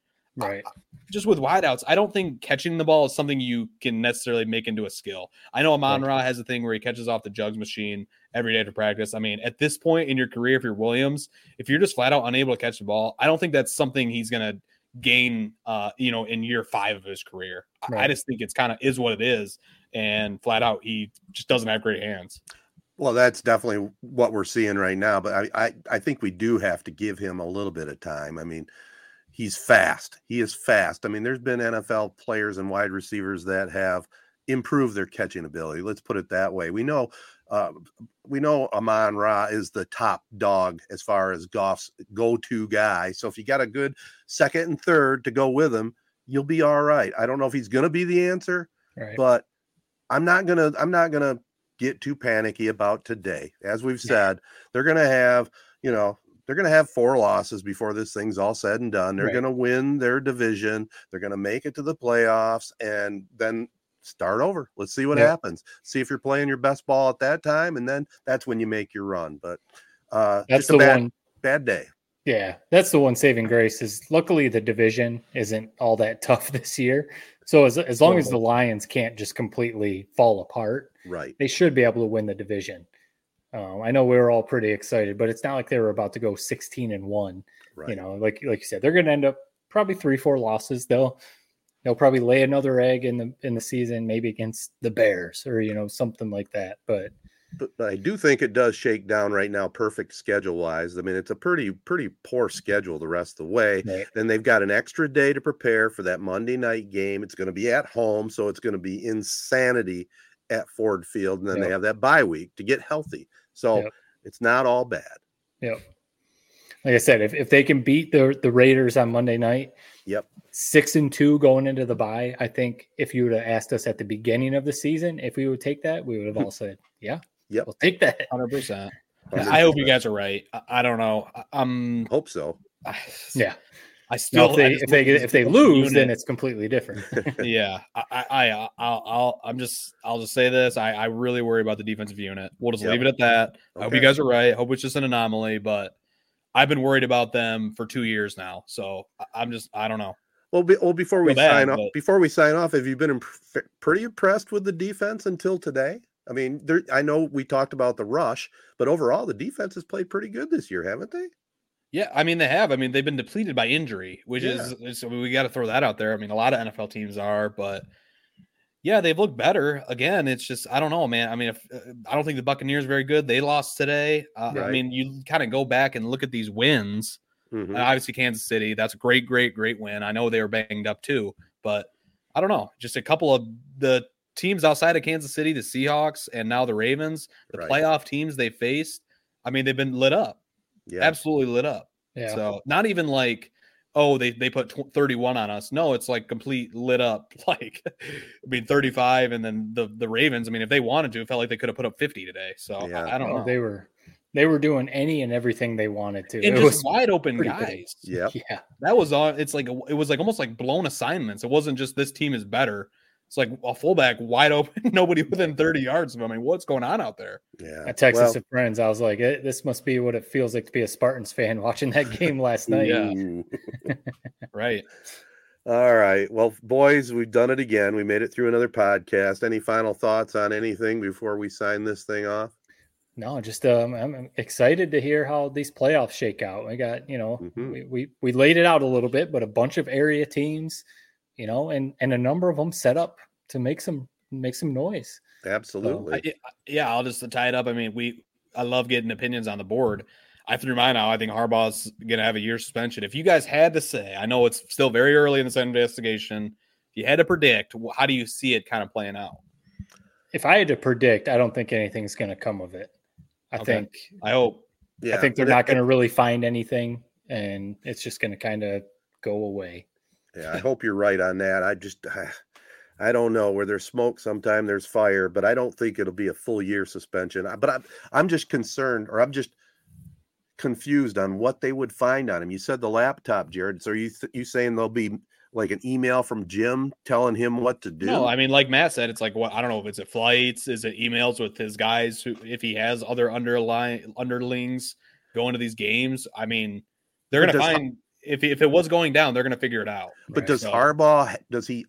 right. just with wideouts, I don't think catching the ball is something you can necessarily make into a skill. I know Amon Ra has a thing where he catches off the jugs machine every day to practice. I mean, at this point in your career, if you're Williams, if you're just flat out unable to catch the ball, I don't think that's something he's going to gain, uh, you know, in year five of his career. I- I just think it's kind of is what it is. And flat out, he just doesn't have great hands. Well, that's definitely what we're seeing right now. But I, I, I think we do have to give him a little bit of time. I mean, he's fast. He is fast. I mean, there's been NFL players and wide receivers that have improved their catching ability. Let's put it that way. We know, uh, we know Amon Ra is the top dog as far as Goff's go-to guy. So if you got a good second and third to go with him, you'll be all right. I don't know if he's going to be the answer, Right. but I'm not gonna I'm not gonna get too panicky about today. As we've said, they're gonna have you know they're gonna have four losses before this thing's all said and done. They're Right. gonna win their division. They're gonna make it to the playoffs, and then start over. Let's see what Yeah. happens. See if you're playing your best ball at that time, and then that's when you make your run. But uh, That's the bad, one. bad day. Yeah, that's the one saving grace is luckily the division isn't all that tough this year. So as as long as the Lions can't just completely fall apart, Right. they should be able to win the division. Um, I know we were all pretty excited, but it's not like they were about to go 16 and one. Right. You know, like like you said, they're going to end up probably three, four losses. They'll they'll probably lay another egg in the in the season, maybe against the Bears or you know something like that. But I do think it does shake down right now, perfect schedule wise. I mean, it's a pretty pretty poor schedule the rest of the way. Right. Then they've got an extra day to prepare for that Monday night game. It's going to be at home, so it's going to be insanity at Ford Field, and then they have that bye week to get healthy. So Yep. it's not all bad. Yep. Like I said, if, if they can beat the the Raiders on Monday night, Yep. six and two going into the bye, I think if you would have asked us at the beginning of the season if we would take that, we would have hmm. all said, "Yeah, Yep. we'll take that." Hundred percent. I hope you guys are right. I, I don't know. I, I'm. Hope so. Yeah. I still. Now, if they if they look at get, this if they football lose, then it's completely different. yeah, I, I, I, uh, I'll, I'll, I'm just, I'll just say this. I, I really worry about the defensive unit. We'll just Yep. leave it at that. I hope you guys are right. I hope it's just an anomaly, but I've been worried about them for two years now. So I- I'm just, I don't know. Well, be, well, before we bad, sign off, but- before we sign off, have you been imp- pretty impressed with the defense until today? I mean, there, I know we talked about the rush, but overall, the defense has played pretty good this year, haven't they? Yeah, I mean they have. I mean they've been depleted by injury, which is, is mean, we got to throw that out there. I mean a lot of NFL teams are, but yeah, they've looked better. Again, it's just I don't know, man. I mean, if, uh, I don't think the Buccaneers are very good. They lost today. Uh, I mean, you kind of go back and look at these wins. Mhm. And obviously, Kansas City, that's a great, great, great win. I know they were banged up too, but I don't know. Just a couple of the teams outside of Kansas City, the Seahawks, and now the Ravens, the Right. playoff teams they faced. I mean, they've been lit up, Yeah. absolutely lit up. Yeah. So not even like, oh, they they put tw- 31 on us. No, it's like complete lit up. Like, I mean, 35, and then the the Ravens. I mean, if they wanted to, it felt like they could have put up 50 today. So Yeah. I, I don't Oh, know. They were they were doing any and everything they wanted to. and It just was wide open pretty guys. big. Yep. Yeah. That was on. It's like it was like almost like blown assignments. It wasn't just this team is better. It's like a fullback wide open, nobody within 30 yards. of him. I mean, what's going on out there? Yeah. I texted Well- some friends. I was like, "Eh, "This must be what it feels like to be a Spartans fan watching that game last night." Yeah. Right. All right. Well, boys, we've done it again. We made it through another podcast. Any final thoughts on anything before we sign this thing off? No, just um, I'm excited to hear how these playoffs shake out. We got, you know, Mhm. we, we we laid it out a little bit, but a bunch of area teams, you know, and and a number of them set up to make some make some noise. Absolutely. I, yeah, I'll just tie it up. I mean, we I love getting opinions on the board. I threw mine out. I think Harbaugh's going to have a year suspension. If you guys had to say, I know it's still very early in this investigation. If you had to predict, how do you see it kind of playing out? If I had to predict, I don't think anything's going to come of it. I Okay. think I hope. Yeah, I think they're not going to really find anything, and it's just going to kind of go away. Yeah, I hope you're right on that. I just, I I don't know where there's smoke. Sometime there's fire, but I don't think it'll be a full year suspension. But I'm, I'm just concerned, or I'm just confused on what they would find on him. You said the laptop, Jared. So are you th- you saying there'll be like an email from Jim telling him what to do? No, I mean, like Matt said, it's like what I don't know if it's it flights, is it emails with his guys who, if he has other underline underlings going to these games. I mean, they're gonna does- find if if it was going down, they're gonna figure it out. but does So- Harbaugh does he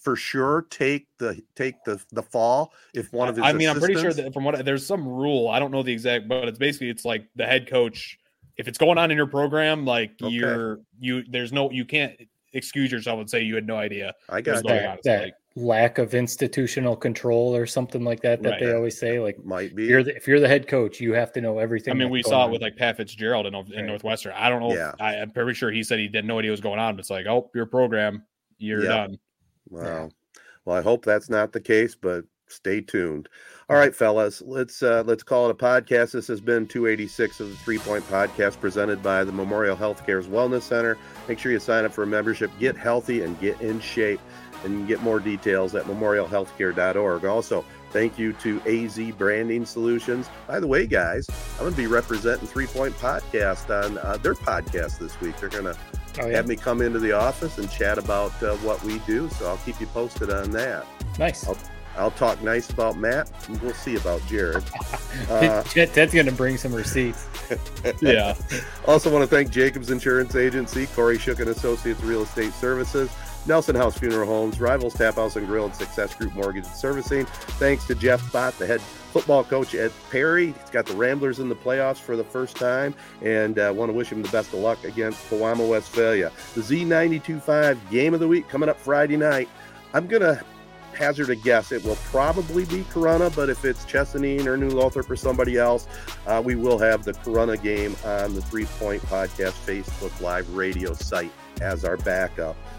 for sure take the take the the fall if one of his I mean, I'm pretty sure that from what there's some rule. I don't know the exact, but it's basically it's like the head coach. If it's going on in your program, like Okay. you're you, there's no you can't excuse yourself and say you had no idea. I got going you. on. It's that like, lack of institutional control or something like that that Right. they always say. Like might if be. you're the, if you're the head coach, you have to know everything. I mean, we going saw it on. with like Pat Fitzgerald in, in Right. Northwestern. I don't know. Yeah. If, I, I'm pretty sure he said he didn't know what he was going on. But it's like, oh, your program, you're Yeah. done. Wow. Well, I hope that's not the case, but stay tuned. All right, fellas, let's uh, let's call it a podcast. This has been 286 of the Three Point Podcast, presented by the Memorial Healthcare's Wellness Center. Make sure you sign up for a membership, get healthy, and get in shape. And you can get more details at memorialhealthcare.org. Also, thank you to AZee Branding Solutions. By the way, guys, I'm going to be representing Three Point Podcast on uh, their podcast this week. They're going to Oh, yeah. have me come into the office and chat about uh, what we do. So I'll keep you posted on that. nice. I'll, I'll talk nice about Matt. and We'll see about Jared. Uh, Ted's going to bring some receipts. Yeah. also, want to thank Jacobs Insurance Agency, Kori Shook and Associates Real Estate Services, Nelson House Funeral Homes, Rivals Tap House and Grill, and Success Group Mortgage and Servicing. Thanks to Jeff Bott, the head football coach at Perry. He's got the Ramblers in the playoffs for the first time, and uh, want to wish him the best of luck against Pewamo, Westphalia. The Z92.5 Game of the Week coming up Friday night. I'm gonna hazard a guess. It will probably be Corunna, but if it's Chesaning or New Lothrop or somebody else, uh, we will have the Corunna game on the Three Point Podcast Facebook Live radio site as our backup.